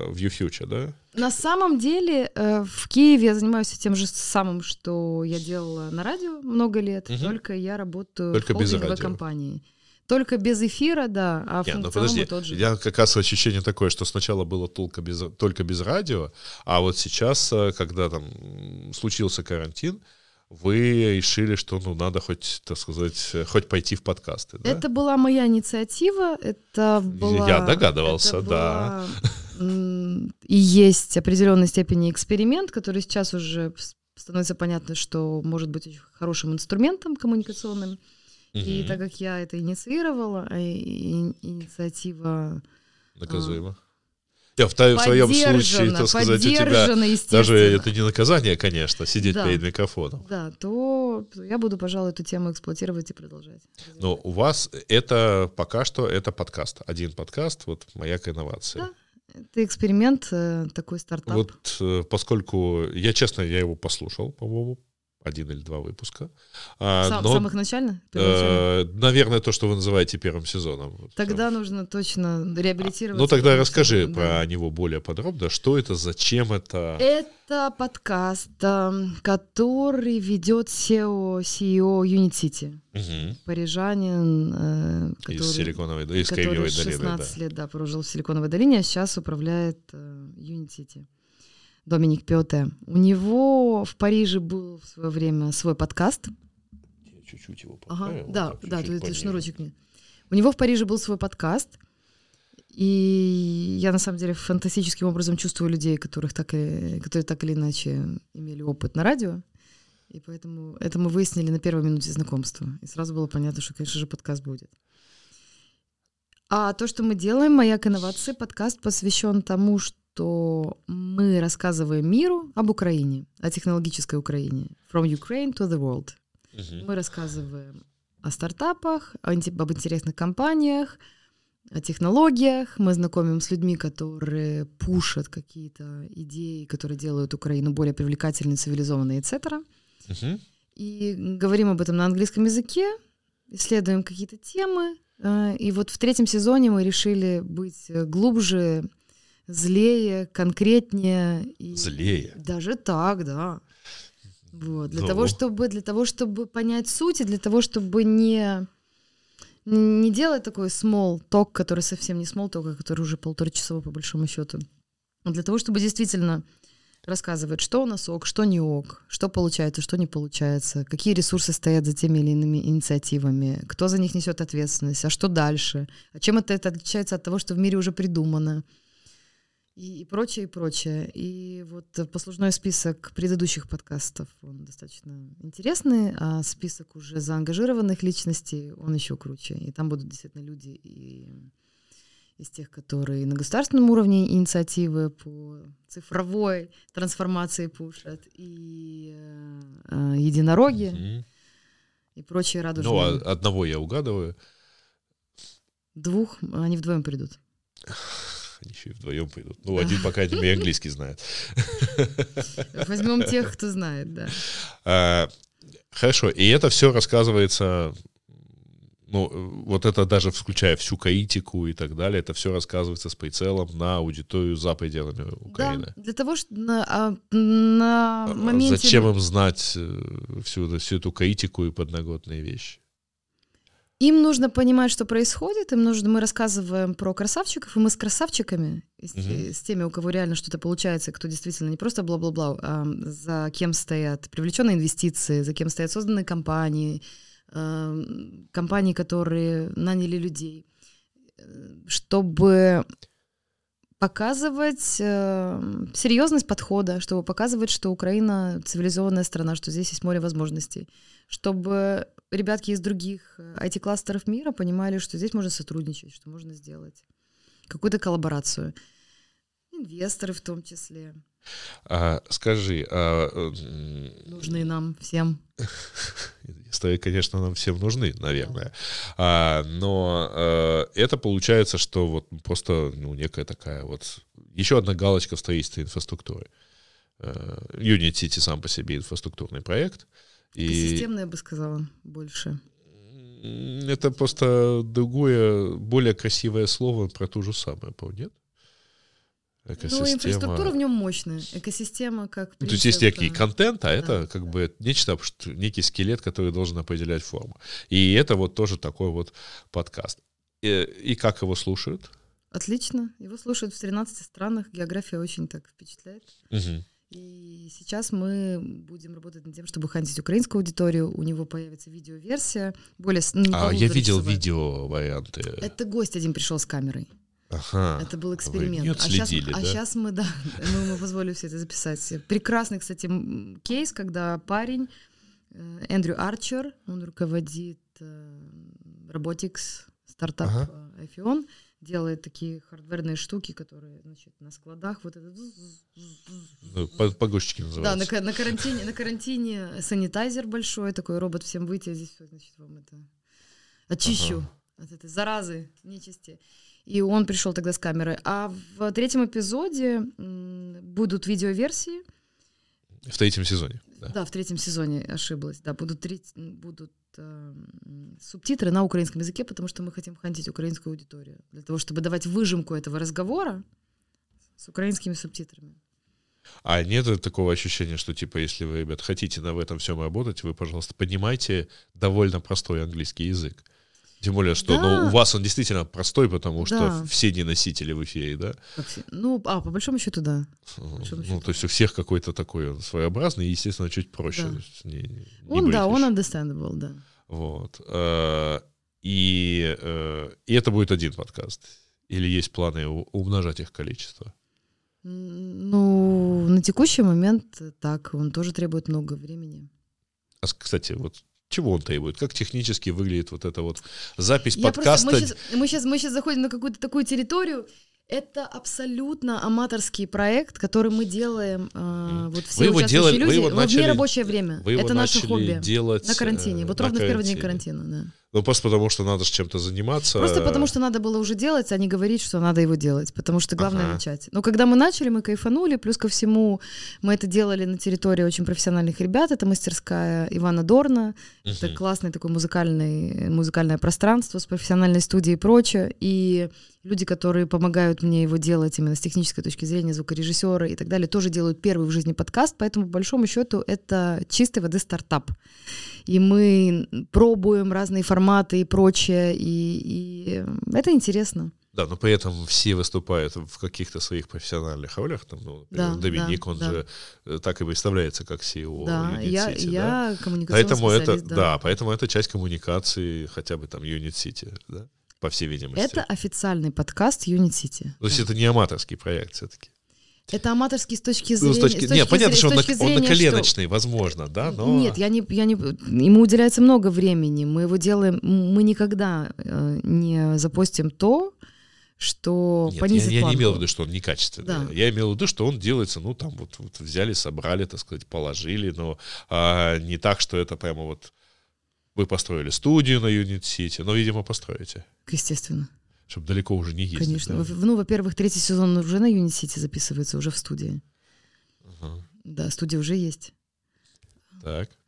в YouFuture, да? На самом деле э, в Киеве я занимаюсь тем же самым, что я делала на радио много лет, Мгм. только я работаю Только в холдинговой компании. Только без эфира, да, а Не, ну подожди, тот же. я как раз ощущение такое, что сначала было только без, только без радио, а вот сейчас, э, когда там случился карантин, вы решили, что ну надо хоть, так сказать, хоть пойти в подкасты, да? Это была моя инициатива, это была... Я догадывался, это да. была, И есть определенной степени эксперимент, который сейчас уже становится понятно, что может быть очень хорошим инструментом коммуникационным. И так как я это инициировала, а и- и инициатива Наказуемо. Я в, в своем случае, так сказать, у тебя даже это не наказание, конечно, сидеть Да. перед микрофоном. Да, то я буду, пожалуй, эту тему эксплуатировать и продолжать. Но у вас это пока что это подкаст. Один подкаст, вот «Маяк инновации». Да. Это эксперимент, э, такой стартап. Вот э, поскольку, я честно, я его послушал, по-моему, один или два выпуска. А, Сам- но, самых первоначально? э, наверное, то, что вы называете первым сезоном. Тогда там. нужно точно реабилитировать. Ну тогда расскажи Да. про него более подробно. Что это, зачем это? Это подкаст, эм, который ведет SEO, CEO Unit City. Мгм. Парижанин, э, Из который, Силиконовой, да, из который Кремниевой долины, 16 да. лет да, прожил в Силиконовой долине, а сейчас управляет э, Unit City. Доминик Пиоте. У него в Париже был в свое время свой подкаст. Я чуть-чуть его Ага, поправил, да, вот так, да, чуть-чуть тут пониже. шнурочек мне. У него в Париже был свой подкаст, и я на самом деле фантастическим образом чувствую людей, которых так и, которые так или иначе имели опыт на радио. И поэтому это мы выяснили на первой минуте знакомства. И сразу было понятно, что, конечно же, подкаст будет. А то, что мы делаем, «Маяк инновации», подкаст посвящен тому, что мы рассказываем миру об Украине, о технологической Украине. From Ukraine to the world. Мгм. Мы рассказываем о стартапах, об интересных компаниях, о технологиях. Мы знакомим с людьми, которые пушат какие-то идеи, которые делают Украину более привлекательной, цивилизованной, etc. Мгм. И говорим об этом на английском языке, исследуем какие-то темы. Э, И вот в третьем сезоне мы решили быть глубже, злее, конкретнее. И Злее. Даже так, да. Вот, для, того, чтобы, для того, чтобы понять суть, и для того, чтобы не, не делать такой small talk, который совсем не small talk, а который уже полтора часовой по большому счету. А для того, чтобы действительно рассказывать, что у нас ок, что не ок, что получается, что не получается, какие ресурсы стоят за теми или иными инициативами, кто за них несет ответственность, а что дальше, а чем это, это отличается от того, что в мире уже придумано и, и прочее, и прочее. И вот послужной список предыдущих подкастов, он достаточно интересный, а список уже заангажированных личностей, он еще круче. И там будут действительно люди и из тех, которые на государственном уровне инициативы по цифровой трансформации пушат, и э, единороги, mm-hmm. и прочие радужные. Ну, а одного я угадываю. Двух, они вдвоем придут. Они еще и вдвоем пойдут. Ну, один, по крайней мере, английский знает. Возьмем тех, кто знает, да. А, хорошо, и это все рассказывается ну, вот это даже включая всю каитику и так далее, это все рассказывается с прицелом на аудиторию за пределами Украины. Да, для того, что на, а, на а, моменте... Зачем им знать э, всю, всю эту каитику и подноготные вещи? Им нужно понимать, что происходит, им нужно, мы рассказываем про красавчиков, и мы с красавчиками, с, угу. с теми, у кого реально что-то получается, кто действительно не просто бла-бла-бла, а за кем стоят привлеченные инвестиции, за кем стоят созданные компании, э, компании, которые наняли людей, чтобы показывать э, серьезность подхода, чтобы показывать, что Украина цивилизованная страна, что здесь есть море возможностей, чтобы ребятки из других IT-кластеров э, мира понимали, что здесь можно сотрудничать, что можно сделать какую-то коллаборацию. Инвесторы в том числе. А, скажи, а... нужны нам всем. Инвесторы, конечно, нам всем нужны, наверное. А, но а, это получается, что вот просто ну, некая такая вот еще одна галочка в строительстве инфраструктуры. А, Unity City сам по себе инфраструктурный проект. И... Системное, я бы сказала, больше. Это просто другое, более красивое слово про ту же самую, нет? Экосистема. Ну, инфраструктура в нем мощная. Экосистема как принцип, ну, То есть есть некий контент, а да, это как да. бы нечто, некий скелет, который должен определять форму. И это вот тоже такой вот подкаст. И, и как его слушают? Отлично. Его слушают в 13 странах. География очень так впечатляет. Угу. И сейчас мы будем работать над тем, чтобы хантить украинскую аудиторию. У него появится видеоверсия. Более, ну, а, я видел видео варианты. Это гость один пришел с камерой. Ага. Это был эксперимент. Вы а, сейчас, да? а сейчас мы, да, мы, мы позволили все это записать. Прекрасный, кстати, кейс, когда парень э, Эндрю Арчер, он руководит э, Robotics, стартап ага. Iphone, делает такие хардверные штуки, которые, значит, на складах вот это... Ну, называются. Да, на, на карантине, на карантине санитайзер большой, такой робот всем выйти, а здесь, значит, вам это очищу ага. от этой заразы, нечисти. И он пришел тогда с камерой. А в третьем эпизоде будут видеоверсии. В третьем сезоне. Да, да в третьем сезоне ошиблась. Да, будут, треть, будут э, субтитры на украинском языке, потому что мы хотим хантить украинскую аудиторию. Для того, чтобы давать выжимку этого разговора с украинскими субтитрами. А нет такого ощущения, что, типа, если вы, ребят, хотите на этом всем работать, вы, пожалуйста, поднимайте довольно простой английский язык. Тем более, что да. ну, у вас он действительно простой, потому что да. все не носители в эфире, да? Ну, а, по большому счету, да. Большому ну, счету. то есть у всех какой-то такой он своеобразный и, естественно, чуть проще. Да. Не, не он, да, он understandable, да. Вот. Э, и, э, и это будет один подкаст? Или есть планы умножать их количество? Ну, на текущий момент так, он тоже требует много времени. А, кстати, вот чего он требует? Как технически выглядит вот эта вот запись Я подкаста? Просто, мы, сейчас, мы, сейчас, мы сейчас заходим на какую-то такую территорию. Это абсолютно аматорский проект, который мы делаем. Э, вот все вы его делали, люди, вы его начали, в нерабочее время. Вы его Это наше хобби. Делать, на карантине. Вот на ровно карантине. в первый день карантина, да. Ну, просто потому, что надо с чем-то заниматься. Просто потому, что надо было уже делать, а не говорить, что надо его делать. Потому что главное ага. начать. Но когда мы начали, мы кайфанули. Плюс ко всему, мы это делали на территории очень профессиональных ребят. Это мастерская Ивана Дорна. Угу. Это классное такое музыкальное, музыкальное пространство с профессиональной студией и прочее. И люди, которые помогают мне его делать именно с технической точки зрения, звукорежиссеры и так далее, тоже делают первый в жизни подкаст. Поэтому, по большому счету, это чистой воды стартап и мы пробуем разные форматы и прочее, и, и это интересно. Да, но при этом все выступают в каких-то своих профессиональных ролях. Там, ну, например, да, Доминик, да, он да. же э, так и представляется как CEO да, Unit я, City. Я да? поэтому это, да. да, поэтому это часть коммуникации хотя бы там Unit City, да, по всей видимости. Это официальный подкаст Unit City. То есть да. это не аматорский проект все-таки. Это аматорский с точки зрения... Ну, с точки, с точки нет, понятно, что он, на, зрения, он на коленочный, что... возможно, да, но... Нет, я не, я не... Ему уделяется много времени, мы его делаем... Мы никогда э, не запустим то, что Нет, понизит я, я не имел в виду, что он некачественный. Да. Я имел в виду, что он делается, ну, там вот, вот взяли, собрали, так сказать, положили, но а, не так, что это прямо вот вы построили студию на City, но, видимо, построите. Естественно чтобы далеко уже не ездить. Конечно. Да? Ну, во-первых, третий сезон уже на Unity записывается, уже в студии. Ага. Да, студия уже есть. Так.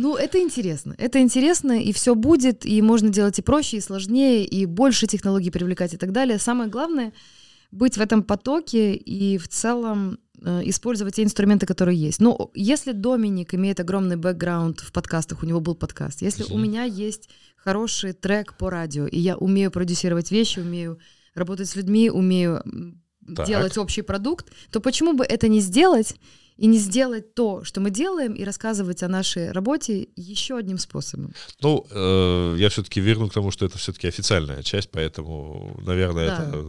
Ну, это интересно. Это интересно, и все будет, и можно делать и проще, и сложнее, и больше технологий привлекать и так далее. Самое главное — быть в этом потоке и в целом использовать те инструменты, которые есть. Ну, если Доминик имеет огромный бэкграунд в подкастах, у него был подкаст, если у меня есть хороший трек по радио, и я умею продюсировать вещи, умею работать с людьми, умею так. делать общий продукт, то почему бы это не сделать и не сделать то, что мы делаем, и рассказывать о нашей работе еще одним способом. Ну, э, я все-таки верну к тому, что это все-таки официальная часть, поэтому, наверное, да. это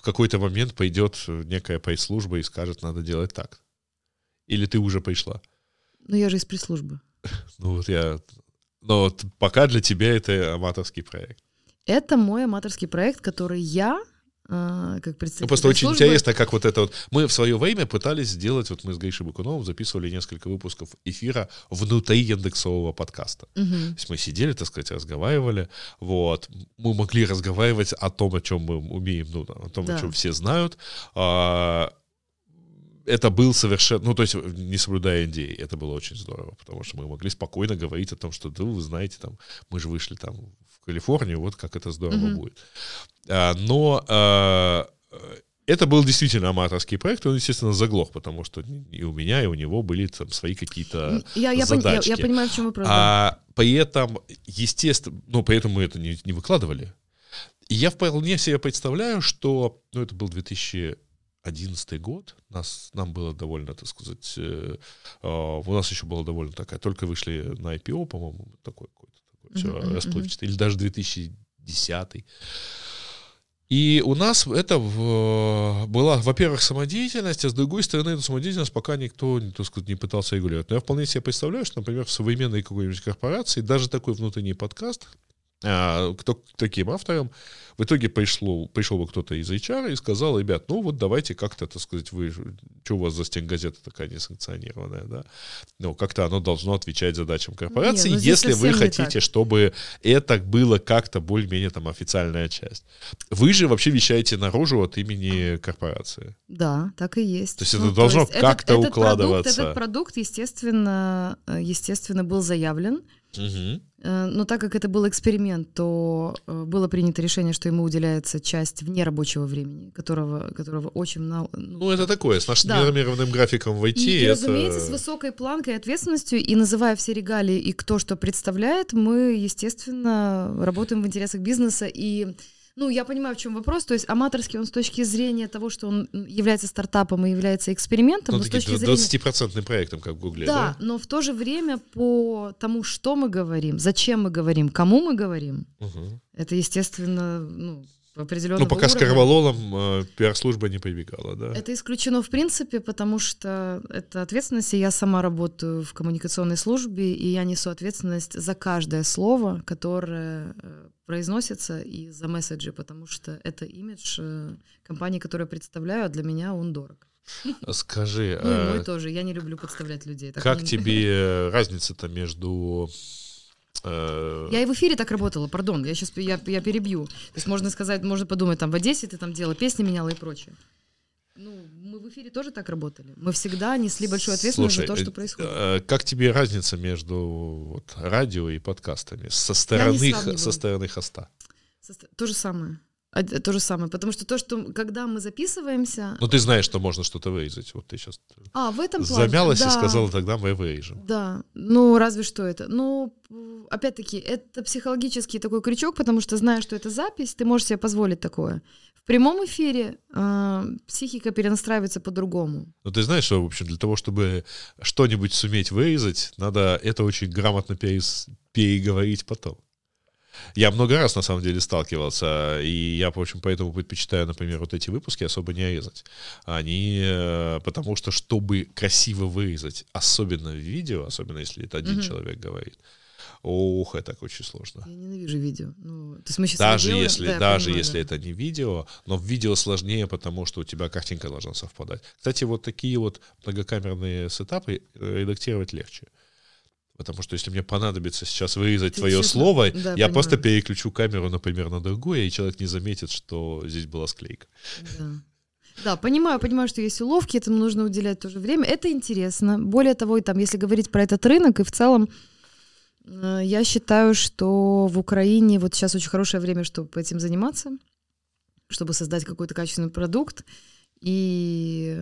в какой-то момент пойдет некая пресс-служба и скажет, надо делать так. Или ты уже пришла? Ну, я же из пресс-службы. Ну, вот я но вот пока для тебя это аматорский проект. Это мой аматорский проект, который я как представитель. Ну, просто очень службы. интересно, как вот это вот. Мы в свое время пытались сделать, вот мы с Гришей Бакуновым записывали несколько выпусков эфира внутри индексового подкаста. Угу. То есть мы сидели, так сказать, разговаривали. Вот. Мы могли разговаривать о том, о чем мы умеем, ну, о том, да. о чем все знают. А, это был совершенно, ну, то есть, не соблюдая идеи, это было очень здорово, потому что мы могли спокойно говорить о том, что, да, вы знаете, там, мы же вышли там в Калифорнию, вот как это здорово mm-hmm. будет. А, но а, это был действительно аматорский проект, он, естественно, заглох, потому что и у меня, и у него были там свои какие-то я, я задачки. я, я понимаю, в чем вопрос. А при этом, естественно, ну, поэтому мы это не, не выкладывали. И я вполне себе представляю, что, ну, это был 2000 2011 год, нас, нам было довольно, так сказать, э, э, у нас еще была довольно такая, только вышли на IPO, по-моему, такой какой-то все расплывчатый, uh-huh. или даже 2010 и у нас это в, была, во-первых, самодеятельность, а с другой стороны, эту самодеятельность пока никто, так сказать, не пытался регулировать. Но я вполне себе представляю, что, например, в современной какой-нибудь корпорации даже такой внутренний подкаст, а, кто к таким авторам, в итоге пришло, пришел бы кто-то из HR и сказал, ребят, ну вот давайте как-то, так сказать, вы, что у вас за стенгазета такая несанкционированная, да? Ну, как-то оно должно отвечать задачам корпорации, Нет, ну, если вы хотите, чтобы это было как-то более-менее там официальная часть. Вы же вообще вещаете наружу от имени корпорации. Да, так и есть. То есть ну, это должно как-то укладываться. Этот продукт, этот продукт, естественно, э, естественно, был заявлен, Угу. Но так как это был эксперимент, то э, было принято решение, что ему уделяется часть вне рабочего времени, которого, которого очень много. Ну, ну, это такое, с нашим да. нормированным графиком в IT. И, и, разумеется, с высокой планкой ответственностью, и называя все регалии и кто что представляет, мы, естественно, работаем в интересах бизнеса и ну, я понимаю, в чем вопрос. То есть аматорский он с точки зрения того, что он является стартапом и является экспериментом. Ну, с точки 20% зрения... проектом, как в Гугле. Да, да, но в то же время по тому, что мы говорим, зачем мы говорим, кому мы говорим, угу. это, естественно, ну, определенного Ну, пока уровня. с Карвалолом э, пиар-служба не прибегала, да? Это исключено в принципе, потому что это ответственность, и я сама работаю в коммуникационной службе, и я несу ответственность за каждое слово, которое э, произносится, и за месседжи, потому что это имидж э, компании, которую я представляю, а для меня он дорог. Скажи... Ну мой тоже, я не люблю подставлять людей. Как тебе разница-то между Э, Я и в эфире так работала, пардон, я сейчас я, я перебью. То есть можно сказать, можно подумать, там в Одессе ты там делала, песни меняла и прочее. Ну, мы в эфире тоже так работали. Мы всегда несли большую ответственность Слушай, за то, э, что происходит. э, Как тебе разница между вот, радио и подкастами со стороны, со стороны хоста? Со То же самое. А, То же самое. Потому что то, что когда мы записываемся... Ну, ты знаешь, что можно что-то вырезать. Вот ты сейчас А, в этом плане... замялась и да. сказала, тогда мы вырежем. Да, ну разве что это. Ну, опять-таки, это психологический такой крючок, потому что зная, что это запись, ты можешь себе позволить такое. В прямом эфире э, психика перенастраивается по-другому. Но ты знаешь, что, в общем, для того, чтобы что-нибудь суметь вырезать, надо это очень грамотно перес- переговорить потом. Я много раз, на самом деле, сталкивался, и я, в общем, поэтому предпочитаю, например, вот эти выпуски особо не резать. Они, э, потому что, чтобы красиво вырезать, особенно в видео, особенно если это один Мгм. человек говорит, ох, это очень сложно. Я ненавижу видео. Ну, то есть мы сейчас Даже если, даже если это не видео, но в видео сложнее, потому что у тебя картинка должна совпадать. Кстати, вот такие вот многокамерные сетапы э, редактировать легче. Потому что если мне понадобится сейчас вырезать Ты твое честно- слово, да, я понимаю. просто переключу камеру, например, на другое, и человек не заметит, что здесь была склейка. Да. Да, понимаю, понимаю, что есть уловки, этому нужно уделять тоже время. Это интересно. Более того, и там, если говорить про этот рынок, и в целом, э, я считаю, что в Украине вот сейчас очень хорошее время, чтобы этим заниматься, чтобы создать какой-то качественный продукт и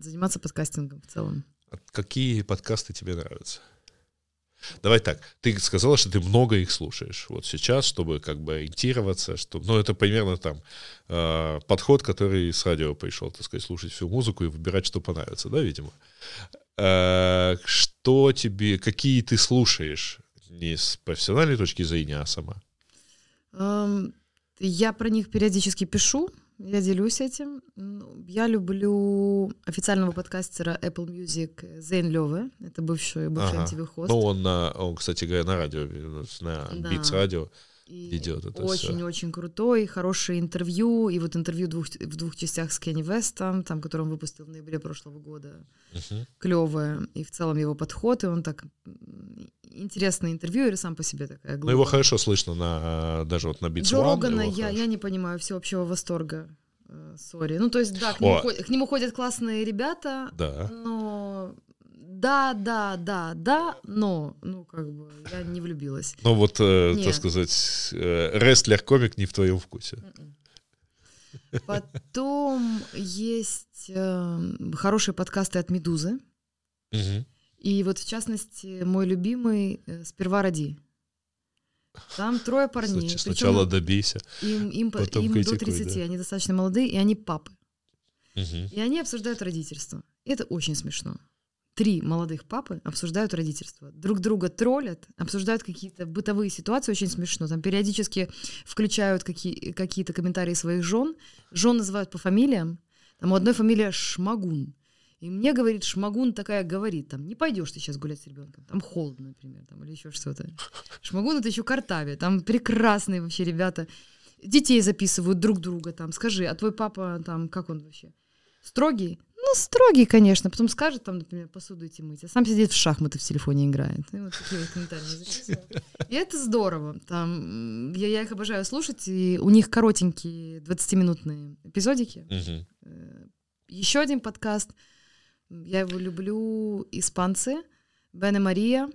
заниматься подкастингом в целом. А Какие подкасты тебе нравятся? Давай так, ты сказала, что ты много их слушаешь. Вот сейчас, чтобы как бы ориентироваться, что, ну, это примерно там э, подход, который с радио пришел, так сказать, слушать всю музыку и выбирать, что понравится, да, видимо. Э, что тебе, какие ты слушаешь не с профессиональной точки зрения, а сама? Эм, Я про них периодически пишу, я делюсь этим. Ну, Я люблю официального подкастера Apple Music Зейн Лёве. Это бывший, бывший Ага. MTV-хост. Ну, он, на, он, кстати говоря, на радио, на Да. Beats радио И идет это. Очень-очень крутой, хорошее интервью. И вот интервью двух, в двух частях с Кенни Вестом, там, который он выпустил в ноябре прошлого года. Мгм. Клевое. И в целом его подход, и он так м, интересный интервьюер сам по себе такая Ну, его хорошо слышно на, даже вот на Beats Джо One Рогана я, хорошо. я не понимаю всеобщего восторга. Э, Сори. Ну, то есть, да, к нему, О. ход- к нему ходят классные ребята, Да. но да, да, да, да, но, ну, как бы, я не влюбилась. Ну вот, э, так сказать, э, рестлер-комик не в твоем вкусе. М-м. Потом есть э, хорошие подкасты от Медузы. Мгм. И вот, в частности, мой любимый э, «Сперва роди». Там трое парней. Снач- причем Сначала добейся. им, им, по- потом им до критикуй, 30, да. они достаточно молодые, и они папы. Мгм. И они обсуждают родительство. И это очень смешно. Три молодых папы обсуждают родительство. Друг друга троллят, обсуждают какие-то бытовые ситуации, очень смешно. Там периодически включают какие- какие-то комментарии своих жен. Жен называют по фамилиям. Там у одной фамилия Шмагун. И мне говорит, Шмагун такая говорит, там, не пойдешь ты сейчас гулять с ребенком, там холодно, например, там, или еще что-то. Шмагун это еще Картави, там прекрасные вообще ребята. Детей записывают друг друга, там, скажи, а твой папа, там, как он вообще? Строгий? Ну, строгий, конечно. Потом скажет, там, например, посуду идти мыть, а сам сидит в шахматы в телефоне играет. И вот такие вот комментарии. И это здорово. Там, я, я их обожаю слушать, и у них коротенькие 20-минутные эпизодики. Мгм. Э, Еще один подкаст. Я его люблю. Испанцы. Бен и Мария.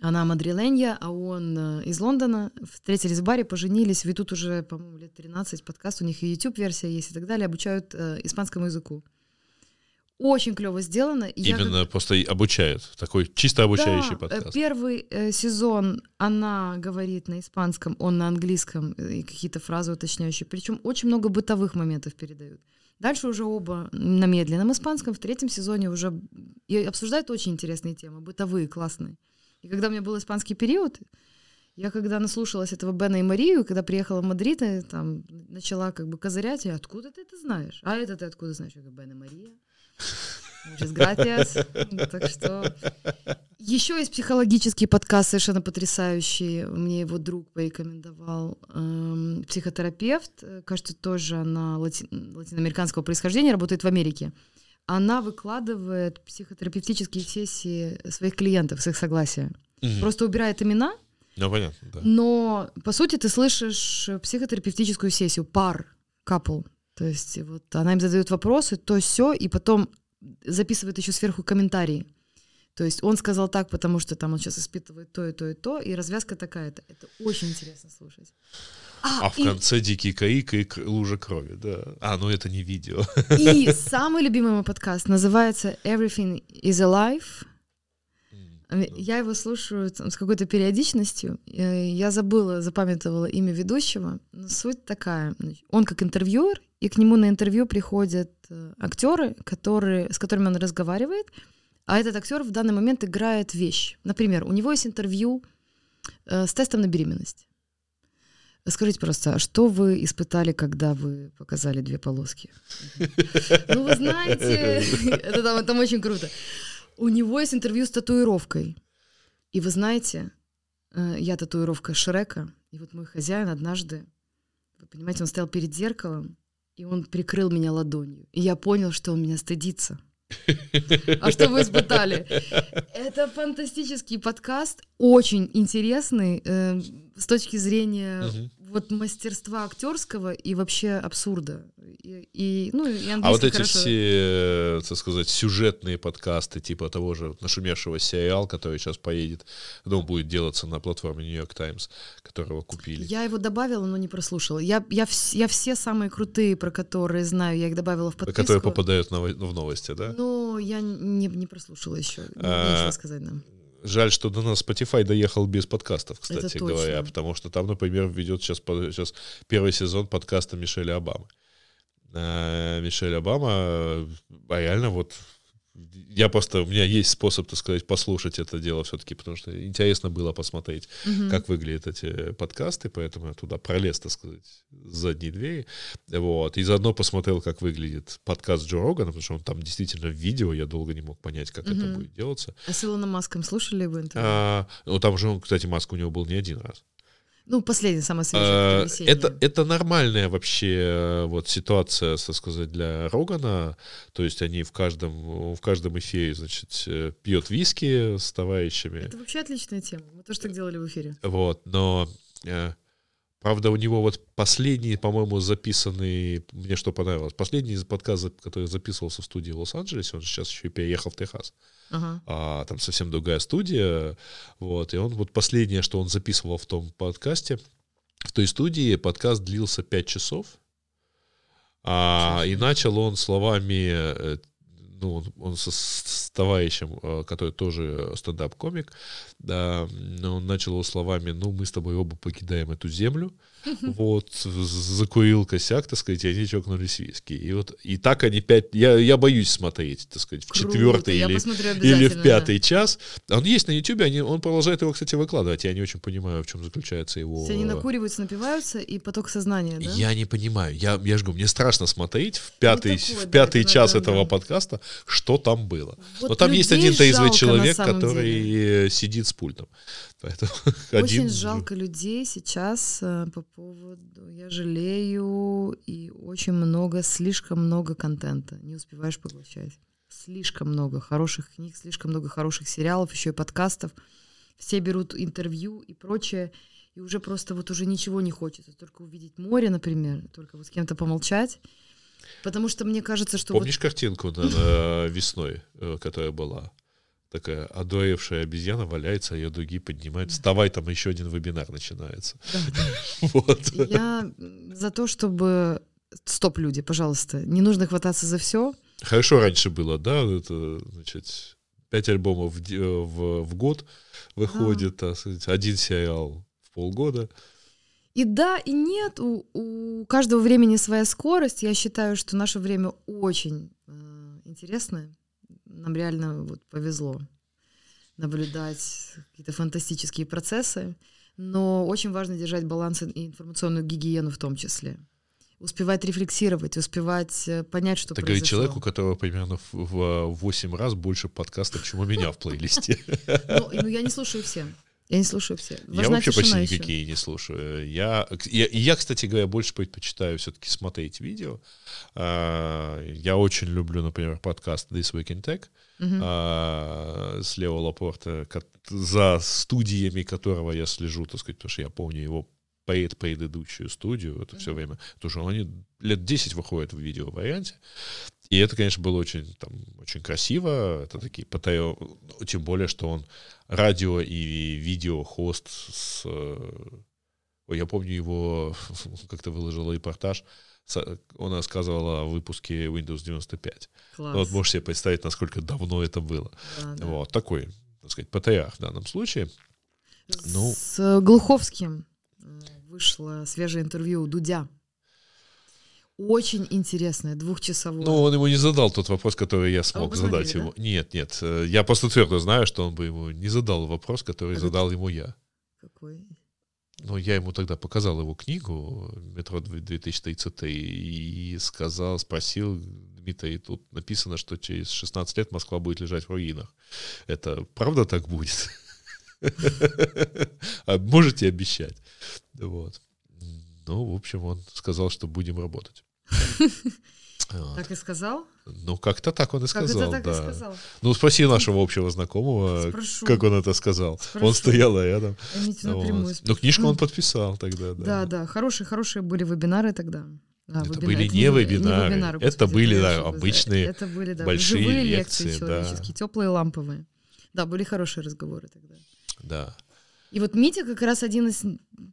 Она мадриленья, а он э, из Лондона. Встретились в баре, поженились. Ведут уже, по-моему, лет 13 подкаст. У них и YouTube-версия есть и так далее. Обучают э, испанскому языку. Очень клево сделано. И я Именно просто и обучают. Такой чисто обучающий да, э, подкаст. Первый э, сезон она говорит на испанском, он на английском, и какие-то фразы уточняющие. Причем очень много бытовых моментов передают. Дальше уже оба на медленном испанском. В третьем сезоне уже и обсуждают очень интересные темы, бытовые, классные. И когда у меня был испанский период, я когда наслушалась этого Бена и Марию, когда приехала в Мадрид, и там начала как бы козырять, я, откуда ты это знаешь? А это ты откуда знаешь? Я говорю, Бен и Мария. Так что еще есть психологический подкаст совершенно потрясающий. Мне его друг порекомендовал. Эм, психотерапевт, кажется, тоже она лати- латиноамериканского происхождения, работает в Америке. Она выкладывает психотерапевтические сессии своих клиентов с их согласия. Мгм. Просто убирает имена Ну, понятно, да. Но, по сути, ты слышишь психотерапевтическую сессию, пар, couple. То есть вот она им задает вопросы, то все, и потом записывает еще сверху комментарии. То есть он сказал так, потому что там он сейчас испытывает то и то и то, и развязка такая-то. Это очень интересно слушать. А, а в и... конце дикий каик и лужа крови, да. А, ну это не видео. И самый любимый мой подкаст называется Everything is Alive. Я его слушаю там, с какой-то периодичностью. Э, я забыла, запамятовала имя ведущего. Но суть такая. Он как интервьюер, и к нему на интервью приходят э, актеры, которые, с которыми он разговаривает. А этот актер в данный момент играет вещь. Например, у него есть интервью э, с тестом на беременность. Скажите просто, а что вы испытали, когда вы показали две полоски? Ну, вы знаете, это там, очень круто. У него есть интервью с татуировкой. И вы знаете, э, я татуировка Шрека, и вот мой хозяин однажды, вы понимаете, он стоял перед зеркалом, и он прикрыл меня ладонью. И я понял, что он меня стыдится. А что вы испытали? Это фантастический подкаст, очень интересный э, с точки зрения угу. Вот мастерства актерского и вообще абсурда. И, и, ну, и а вот эти хорошо... все, так сказать, сюжетные подкасты, типа того же нашумевшего сериал, который сейчас поедет, ну, будет делаться на платформе New York Times, которого купили. Я его добавила, но не прослушала. Я, я, я все самые крутые, про которые знаю, я их добавила в подписку. Которые попадают в новости, да? Ну, я не, не прослушала еще. А, нечего сказать нам. Жаль, что до нас Spotify доехал без подкастов, кстати говоря, потому что там, например, ведет сейчас, сейчас первый сезон подкаста Мишеля Обамы. А, Мишель Обама а реально вот я просто, у меня есть способ, так сказать, послушать это дело все-таки, потому что интересно было посмотреть, угу. как выглядят эти подкасты, поэтому я туда пролез, так сказать, с задней двери, вот, и заодно посмотрел, как выглядит подкаст Джо Рогана, потому что он там действительно в видео, я долго не мог понять, как угу. это будет делаться. А с Илоном Маском слушали вы интервью? А, ну, там же, он, кстати, Маск у него был не один раз. Ну, последний, самое свежее. А, это, это нормальная вообще э, вот ситуация, так сказать, для Рогана. То есть они в каждом, в каждом эфире, значит, э, пьет виски с товарищами. Это вообще отличная тема. Мы тоже так делали в эфире. Вот, но э, Правда, у него вот последний, по-моему, записанный, мне что понравилось, последний подкаст, который записывался в студии в Лос-Анджелесе, он сейчас еще и переехал в Техас. Uh-huh. А, там совсем другая студия. Вот, и он вот последнее, что он записывал в том подкасте, в той студии подкаст длился 5 часов. А, и начал он словами э, ну, он, он со, с товарищем, э, который тоже стендап-комик, да, он начал его словами, ну, мы с тобой оба покидаем эту землю, вот, закурил косяк, так сказать, и они чокнулись виски. И вот, и так они пять, я, я боюсь смотреть, так сказать, в Круто, четвертый или, или в пятый да. час. Он есть на YouTube, они, он продолжает его, кстати, выкладывать, я не очень понимаю, в чем заключается его... Все они накуриваются, напиваются, и поток сознания, да? Я не понимаю, я, я же говорю, мне страшно смотреть в пятый, ну, такое, в пятый да, час да, этого да. подкаста, что там было. Вот Но там есть один трезвый человек, который деле. сидит с пультом. Поэтому Очень один... жалко людей сейчас э, по поводу... Я жалею, и очень много, слишком много контента. Не успеваешь поглощать. Слишком много хороших книг, слишком много хороших сериалов, еще и подкастов. Все берут интервью и прочее. И уже просто вот уже ничего не хочется. Только увидеть море, например, только вот с кем-то помолчать. Потому что мне кажется, что... Помнишь вот... картинку на, на весной, э, которая была? такая одоевшая обезьяна валяется, а ее дуги поднимают. Вставай, там еще один вебинар начинается. вот. Я за то, чтобы... Стоп, люди, пожалуйста, не нужно хвататься за все. Хорошо раньше было, да, это, значит, пять альбомов в, в, в год выходит, да. один сериал в полгода. И да, и нет, у, у каждого времени своя скорость. Я считаю, что наше время очень э, интересное нам реально вот повезло наблюдать какие-то фантастические процессы, но очень важно держать баланс и информационную гигиену в том числе. Успевать рефлексировать, успевать э, понять, что Это произошло. говорит человек, у которого примерно в 8 раз больше подкастов, чем у меня в плейлисте. Ну, ну, я не слушаю все. Я не слушаю все. Важна я вообще почти еще. никакие не слушаю. Я, я, я, кстати говоря, больше предпочитаю все-таки смотреть видео. А, я очень люблю, например, подкаст This Week in Tech. Uh-huh. с Лео Лапорта, за студиями которого я слежу, так сказать, потому что я помню его пред предыдущую студию, это все время, потому что они лет 10 выходят в видео варианте, и это, конечно, было очень, там, очень красиво, это такие потаё... тем более, что он радио и видео хост с... Ой, я помню его, как-то выложил репортаж, он рассказывал о выпуске Windows 95. Класс. Ну, вот можешь себе представить, насколько давно это было. Да, да. Вот такой, так сказать, патриарх в данном случае. Ну, с Глуховским вышло свежее интервью у Дудя. Очень интересное, двухчасовое. Ну, он ему не задал тот вопрос, который я смог а задать ему. Да? Нет, нет. Э, я просто твердо знаю, что он бы ему не задал вопрос, который а задал ему я. Какой? Ну, я ему тогда показал его книгу «Метро 2033» и сказал, спросил, Дмитрий, тут написано, что через 16 лет Москва будет лежать в руинах. Это правда так будет? А можете обещать? Вот. Ну, в общем, он сказал, что будем работать. Так и сказал? Ну, как-то так он и сказал, так да. И сказал. Ну, спроси нашего общего знакомого, Спрошу. как он это сказал. Спрошу. Он стоял рядом. Вот. Ну, книжку он подписал тогда, да. Да, да, хорошие, хорошие были вебинары тогда. Да, это вебина... были это не, вебинары, не вебинары господи, это были да, обычные это были, да, большие живые лекции, лекции человеческие, да. теплые, ламповые. Да, были хорошие разговоры тогда. Да. И вот Митя как раз один из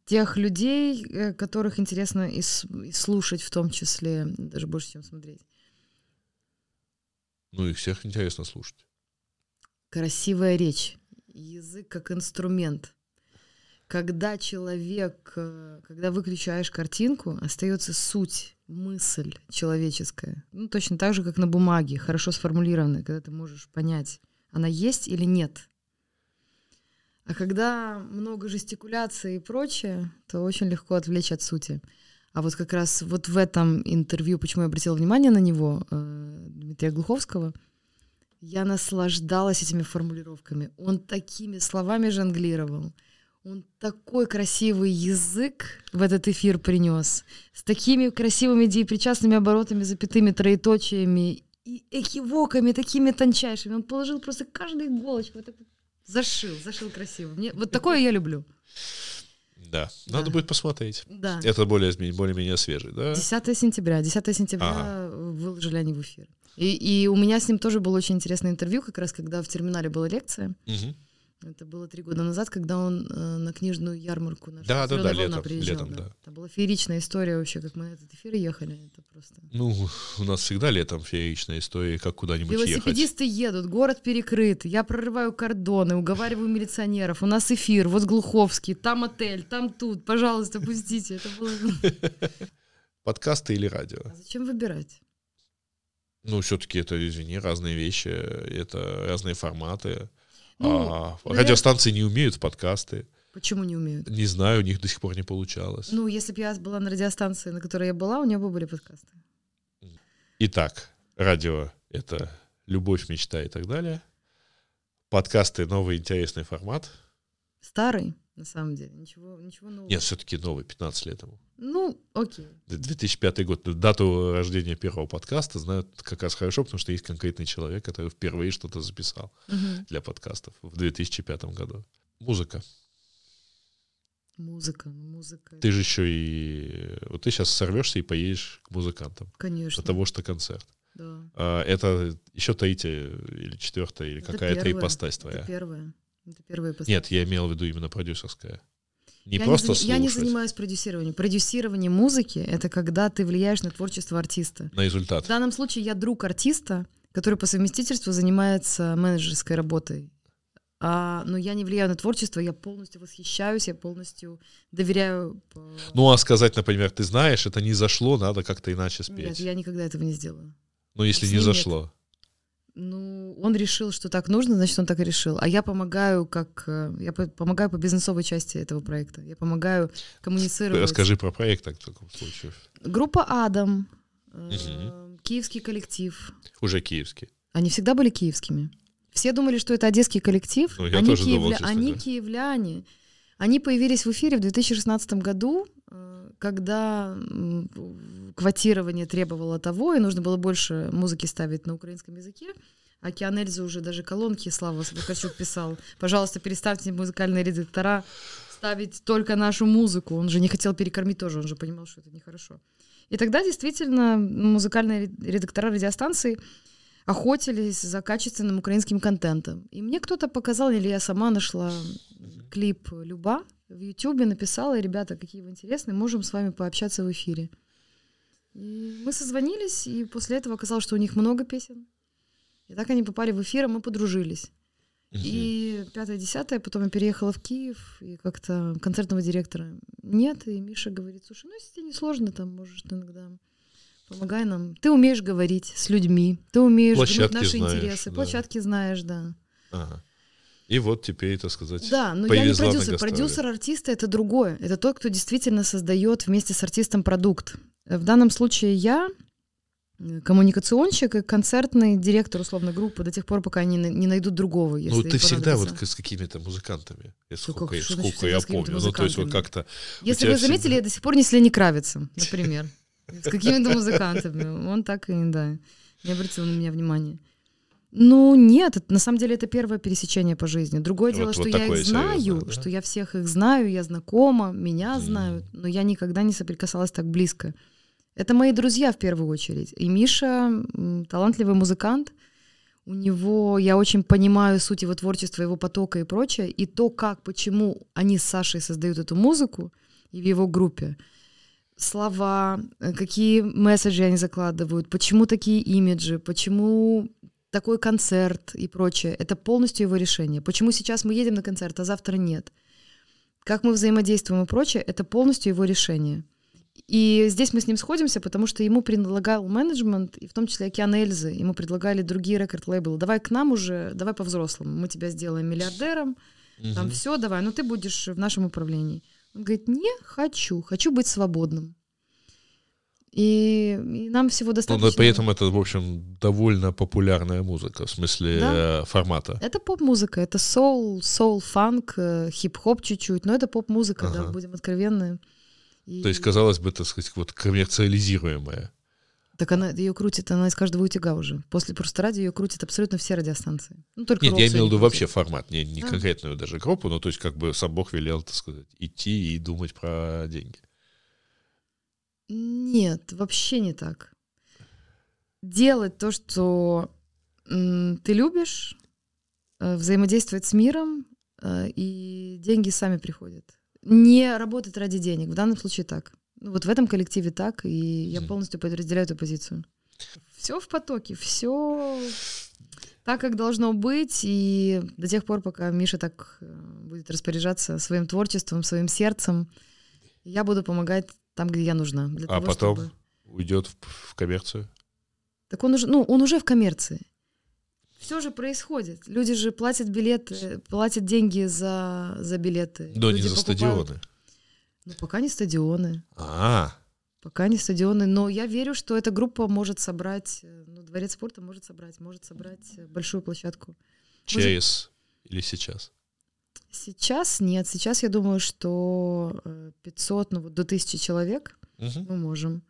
тех людей, э, которых интересно и, слушать в том числе, даже больше, чем смотреть. Ну, их всех интересно слушать. Красивая речь, язык как инструмент. Когда человек, э, когда выключаешь картинку, остается суть, мысль человеческая. Ну, точно так же, как на бумаге, хорошо сформулированная, когда ты можешь понять, она есть или нет. А когда много жестикуляции и прочее, то очень легко отвлечь от сути. А вот как раз вот в этом интервью, почему я обратила внимание на него, э, Дмитрия Глуховского, я наслаждалась этими формулировками. Он такими словами жонглировал. Он такой красивый язык в этот эфир принес, с такими красивыми деепричастными оборотами, запятыми троеточиями и экивоками такими тончайшими. Он положил просто каждую иголочку, вот этот Зашил, зашил красиво. Мне, вот такое я люблю. Да, надо да. будет посмотреть. Да. Это более, более-менее свежий, да? 10 сентября. 10 сентября ага. выложили они в эфир. И, и у меня с ним тоже было очень интересное интервью, как раз когда в терминале была лекция. Угу. Это было три года назад, когда он э, на книжную ярмарку нашу да, да, да, летом, приезжал. Летом, да. да. Это была фееричная история вообще, как мы на этот эфир ехали. Это просто... Ну, у нас всегда летом фееричная история, как куда-нибудь Велосипедисты ехать. едут, город перекрыт, я прорываю кордоны, уговариваю милиционеров, у нас эфир, вот Глуховский, там отель, там тут, пожалуйста, пустите. Это было... Подкасты или радио? А зачем выбирать? Ну, все-таки это, извини, разные вещи, это разные форматы. Ну, а, наверное... Радиостанции не умеют в подкасты. Почему не умеют? Не знаю, у них до сих пор не получалось. Ну, если бы я была на радиостанции, на которой я была, у нее бы были подкасты. Итак, радио — это любовь, мечта и так далее. Подкасты — новый интересный формат. Старый на самом деле. Ничего, ничего нового. Нет, все-таки новый, 15 лет ему. Ну, окей. 2005 год. Дату рождения первого подкаста знают как раз хорошо, потому что есть конкретный человек, который впервые что-то записал угу. для подкастов в 2005 году. Музыка. Музыка, ну, музыка. Ты же еще и... Вот ты сейчас сорвешься и поедешь к музыкантам. Конечно. Потому что концерт. Да. А, это еще третья или четвертая, или какая-то ипостась твоя. Это первая. Это первая Нет, я имел в виду именно продюсерская. Не я просто не, слушать. Я не занимаюсь продюсированием. Продюсирование музыки — это когда ты влияешь на творчество артиста. На результат. В данном случае я друг артиста, который по совместительству занимается менеджерской работой. А, но я не влияю на творчество, я полностью восхищаюсь, я полностью доверяю. Ну, а сказать, например, ты знаешь, это не зашло, надо как-то иначе спеть. Нет, я никогда этого не сделаю. Ну, если С не зашло. Нет. Ну, он решил, что так нужно, значит, он так и решил. А я помогаю как... Э, я помогаю по бизнесовой части этого проекта. Я помогаю коммуницировать. Расскажи про проект в таком случае. Группа «Адам», угу. киевский коллектив. Уже киевский. Они всегда были киевскими. Все думали, что это одесский коллектив. Ну, я они тоже киевля... думал, Они киевляне. Они появились в эфире в 2016 году, когда квотирование требовало того, и нужно было больше музыки ставить на украинском языке. Океан Эльзы уже даже колонки Слава Вакарчук писал. Пожалуйста, переставьте музыкальные редактора ставить только нашу музыку. Он же не хотел перекормить тоже, он же понимал, что это нехорошо. И тогда действительно музыкальные редактора радиостанции охотились за качественным украинским контентом. И мне кто-то показал, или я сама нашла клип «Люба» в Ютубе, написала, ребята, какие вы интересные, можем с вами пообщаться в эфире. И мы созвонились, и после этого оказалось, что у них много песен. И так они попали в эфир, а мы подружились. И пятое, десятое, потом я переехала в Киев, и как-то концертного директора нет, и Миша говорит, слушай, ну если тебе не сложно, там можешь иногда помогай нам. Ты умеешь говорить с людьми, ты умеешь наши знаешь, интересы, да. площадки знаешь, да. Ага. И вот теперь, так сказать, Да, но я не продюсер. Продюсер артиста это другое. Это тот, кто действительно создает вместе с артистом продукт. В данном случае я э, коммуникационщик и концертный директор условно группы до тех пор, пока они не найдут другого. Если Ну, ты всегда вот с какими-то музыкантами. Сколько, как, значит сколько я помню. Ну, то есть вот как-то... Если вы заметили, всегда- я до сих пор не Лени Кравицем, например. С какими-то музыкантами. Он так и, да, не обратил на меня внимания. Ну, нет, это- на самом деле это первое пересечение по жизни. Другое Вот- дело, вот что я их знаю, серьезное, да? что я всех их знаю, я знакома, меня Мгм. знают, но я никогда не соприкасалась так близко. Это мои друзья в первую очередь. И Миша талантливый музыкант. У него, я очень понимаю суть его творчества, его потока и прочее. И то, как, почему они с Сашей создают эту музыку и в его группе. Слова, э, какие месседжи они закладывают, почему такие имиджи, почему такой концерт и прочее. Это полностью его решение. Почему сейчас мы едем на концерт, а завтра нет. Как мы взаимодействуем и прочее, это полностью его решение. И здесь мы с ним сходимся, потому что ему предлагал менеджмент, и в том числе Океан Эльзы, ему предлагали другие рекорд-лейблы. Давай к нам уже, давай по-взрослому, мы тебя сделаем миллиардером, там Мгм. все, давай, но ты будешь в нашем управлении. Он говорит, не хочу, хочу быть свободным. И, и нам всего Ну, достаточно. но при этом это, в общем, довольно популярная музыка, в смысле Да. э, формата. Это поп-музыка, это соул, соул, фанк, э, хип-хоп чуть-чуть, но это поп-музыка, да, Ага. будем откровенны. И- То есть, казалось бы, так сказать, вот коммерциализируемая. Так она ее крутит, она из каждого утюга уже. После просто радио ее крутят абсолютно все радиостанции. Ну, только Нет, я имел в виду вообще формат, не, не Да. конкретную даже группу, но то есть как бы сам Бог велел, так сказать, идти и думать про деньги. Нет, вообще не так. Делать то, что ты любишь, э, взаимодействовать с миром, э, и деньги сами приходят. Не работать ради денег. В данном случае так. Ну, вот в этом коллективе так, и я полностью под- разделяю эту позицию. Все в потоке, все так, как должно быть, и до тех пор, пока Миша так э, будет распоряжаться своим творчеством, своим сердцем, я буду помогать там, где я нужна. Для А того, потом чтобы- уйдет в, в коммерцию. Так он уже, ну, он уже в коммерции. Все же происходит. Люди же платят билеты, платят деньги за, за билеты. Но не Люди за покупают- стадионы. Ну, пока не стадионы. А, Пока не стадионы. Но я верю, что эта группа может собрать, ну, дворец спорта может собрать, может собрать большую площадку. через или сейчас? Сейчас нет. Сейчас я думаю, что э, 500, ну, вот до 1000 человек Мгм. мы можем.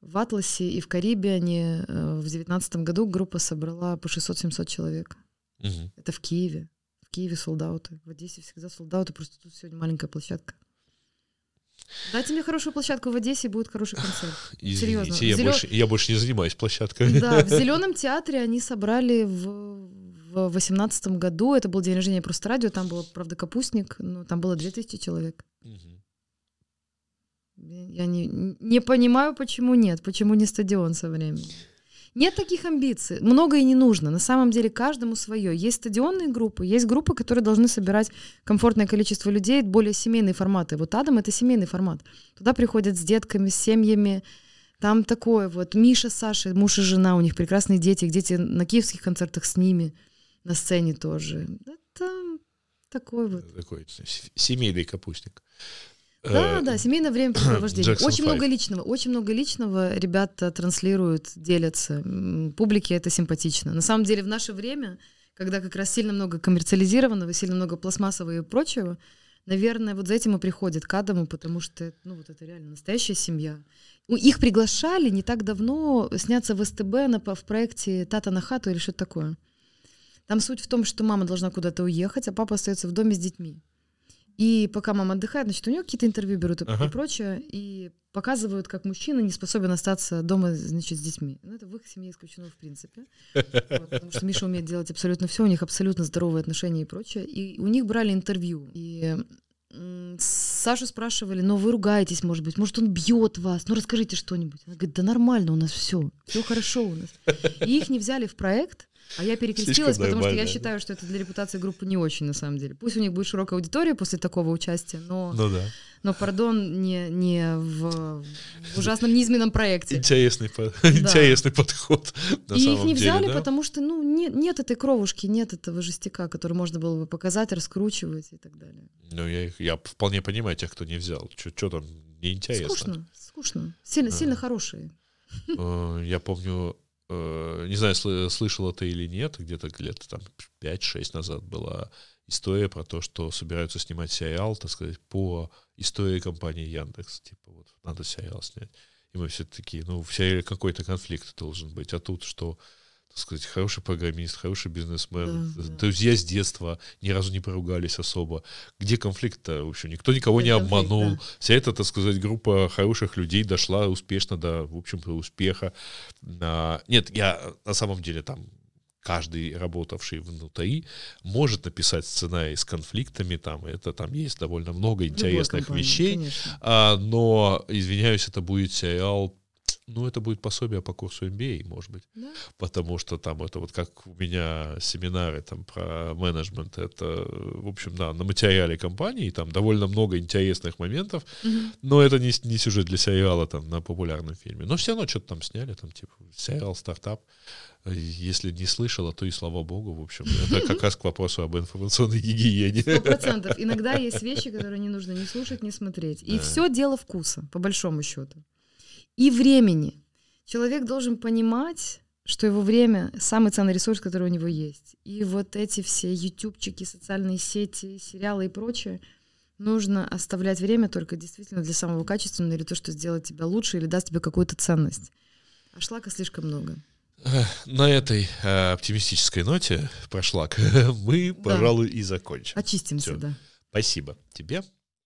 В Атласе и в Карибиане э, в 2019 году группа собрала по 600-700 человек. Мгм. Это в Киеве. В Киеве солдаты. В Одессе всегда солдаты, просто тут сегодня маленькая площадка. Дайте мне хорошую площадку в Одессе, будет хороший концерт. Серьезно. Извините, я Зелё- больше, я больше не занимаюсь площадкой. Да, в Зеленом театре они собрали в в восемнадцатом году, это был день рождения просто радио, там было, правда, капустник, но там было 2000 человек. Мгм. Я не, не понимаю, почему нет, почему не стадион со временем. Нет таких амбиций. Много и не нужно. На самом деле каждому свое. Есть стадионные группы, есть группы, которые должны собирать комфортное количество людей, более семейные форматы. Вот Адам — это семейный формат. Туда приходят с детками, с семьями. Там такое вот. Миша, Саша, муж и жена, у них прекрасные дети. Их дети на киевских концертах с ними, на сцене тоже. Это такой вот. Такой семейный капустник. Да, Э, да, семейное времяпрепровождение. Очень много Five. личного, очень много личного ребята транслируют, делятся. Публике это симпатично. На самом деле в наше время, когда как раз сильно много коммерциализированного, сильно много пластмассового и прочего, наверное, вот за этим и приходит к Адаму, потому что, ну, вот это реально настоящая семья. Их приглашали не так давно сняться в СТБ на, в проекте «Тата на хату» или что-то такое. Там суть в том, что мама должна куда-то уехать, а папа остается в доме с детьми. И пока мама отдыхает, значит, у нее какие-то интервью берут и, ага. и прочее, и показывают, как мужчина не способен остаться дома, значит, с детьми. Ну, это в их семье исключено в принципе. Вот, потому что Миша умеет делать абсолютно все, у них абсолютно здоровые отношения и прочее. И у них брали интервью. И Сашу спрашивали, ну вы ругаетесь, может быть, может он бьет вас, ну расскажите что-нибудь. Она говорит, да нормально у нас все, все хорошо у нас. И их не взяли в проект, а я перекрестилась, потому что я считаю, что это для репутации группы не очень, на самом деле. Пусть у них будет широкая аудитория после такого участия, но, ну, да. но пардон, не, не в, в ужасном низменном проекте. Интересный, да. интересный подход. На И самом их не деле, взяли, да? потому что ну, нет, нет этой кровушки, нет этого жестяка, который можно было бы показать, раскручивать и так далее. Ну, я, их, я вполне понимаю тех, кто не взял. Что там неинтересно. Скучно, скучно. Сильно, а. сильно хорошие. Э, я помню, не знаю, слышал ты или нет, где-то лет там 5-6 назад была история про то, что собираются снимать сериал, так сказать, по истории компании Яндекс. Типа вот надо сериал снять. И мы все такие, ну, в сериале какой-то конфликт должен быть. А тут что? Так сказать, хороший программист, хороший бизнесмен, да, друзья да. с детства ни разу не поругались особо. Где конфликт-то? В общем, никто никого Где не обманул. Да. Вся эта, так сказать, группа хороших людей дошла успешно до, в общем-то, успеха. А, нет, я на самом деле там каждый работавший внутри может написать сценарий с конфликтами, там это там есть довольно много интересных компании, вещей, а, но извиняюсь, это будет сериал ну, это будет пособие по курсу MBA, может быть. Да. Потому что там это вот как у меня семинары там про менеджмент, это, в общем, да, на материале компании, там довольно много интересных моментов, угу. но это не, не сюжет для сериала там на популярном фильме. Но все равно что-то там сняли, там типа сериал, стартап. Если не слышала, то и слава богу, в общем, это как раз к вопросу об информационной гигиене. Сто процентов. Иногда есть вещи, которые не нужно ни слушать, ни смотреть. И да. все дело вкуса, по большому счету и времени. Человек должен понимать, что его время — самый ценный ресурс, который у него есть. И вот эти все ютубчики, социальные сети, сериалы и прочее, нужно оставлять время только действительно для самого качественного или то, что сделает тебя лучше или даст тебе какую-то ценность. А шлака слишком много. На этой э, оптимистической ноте про шлак мы, да. пожалуй, и закончим. Очистимся, Всё. да. Спасибо тебе.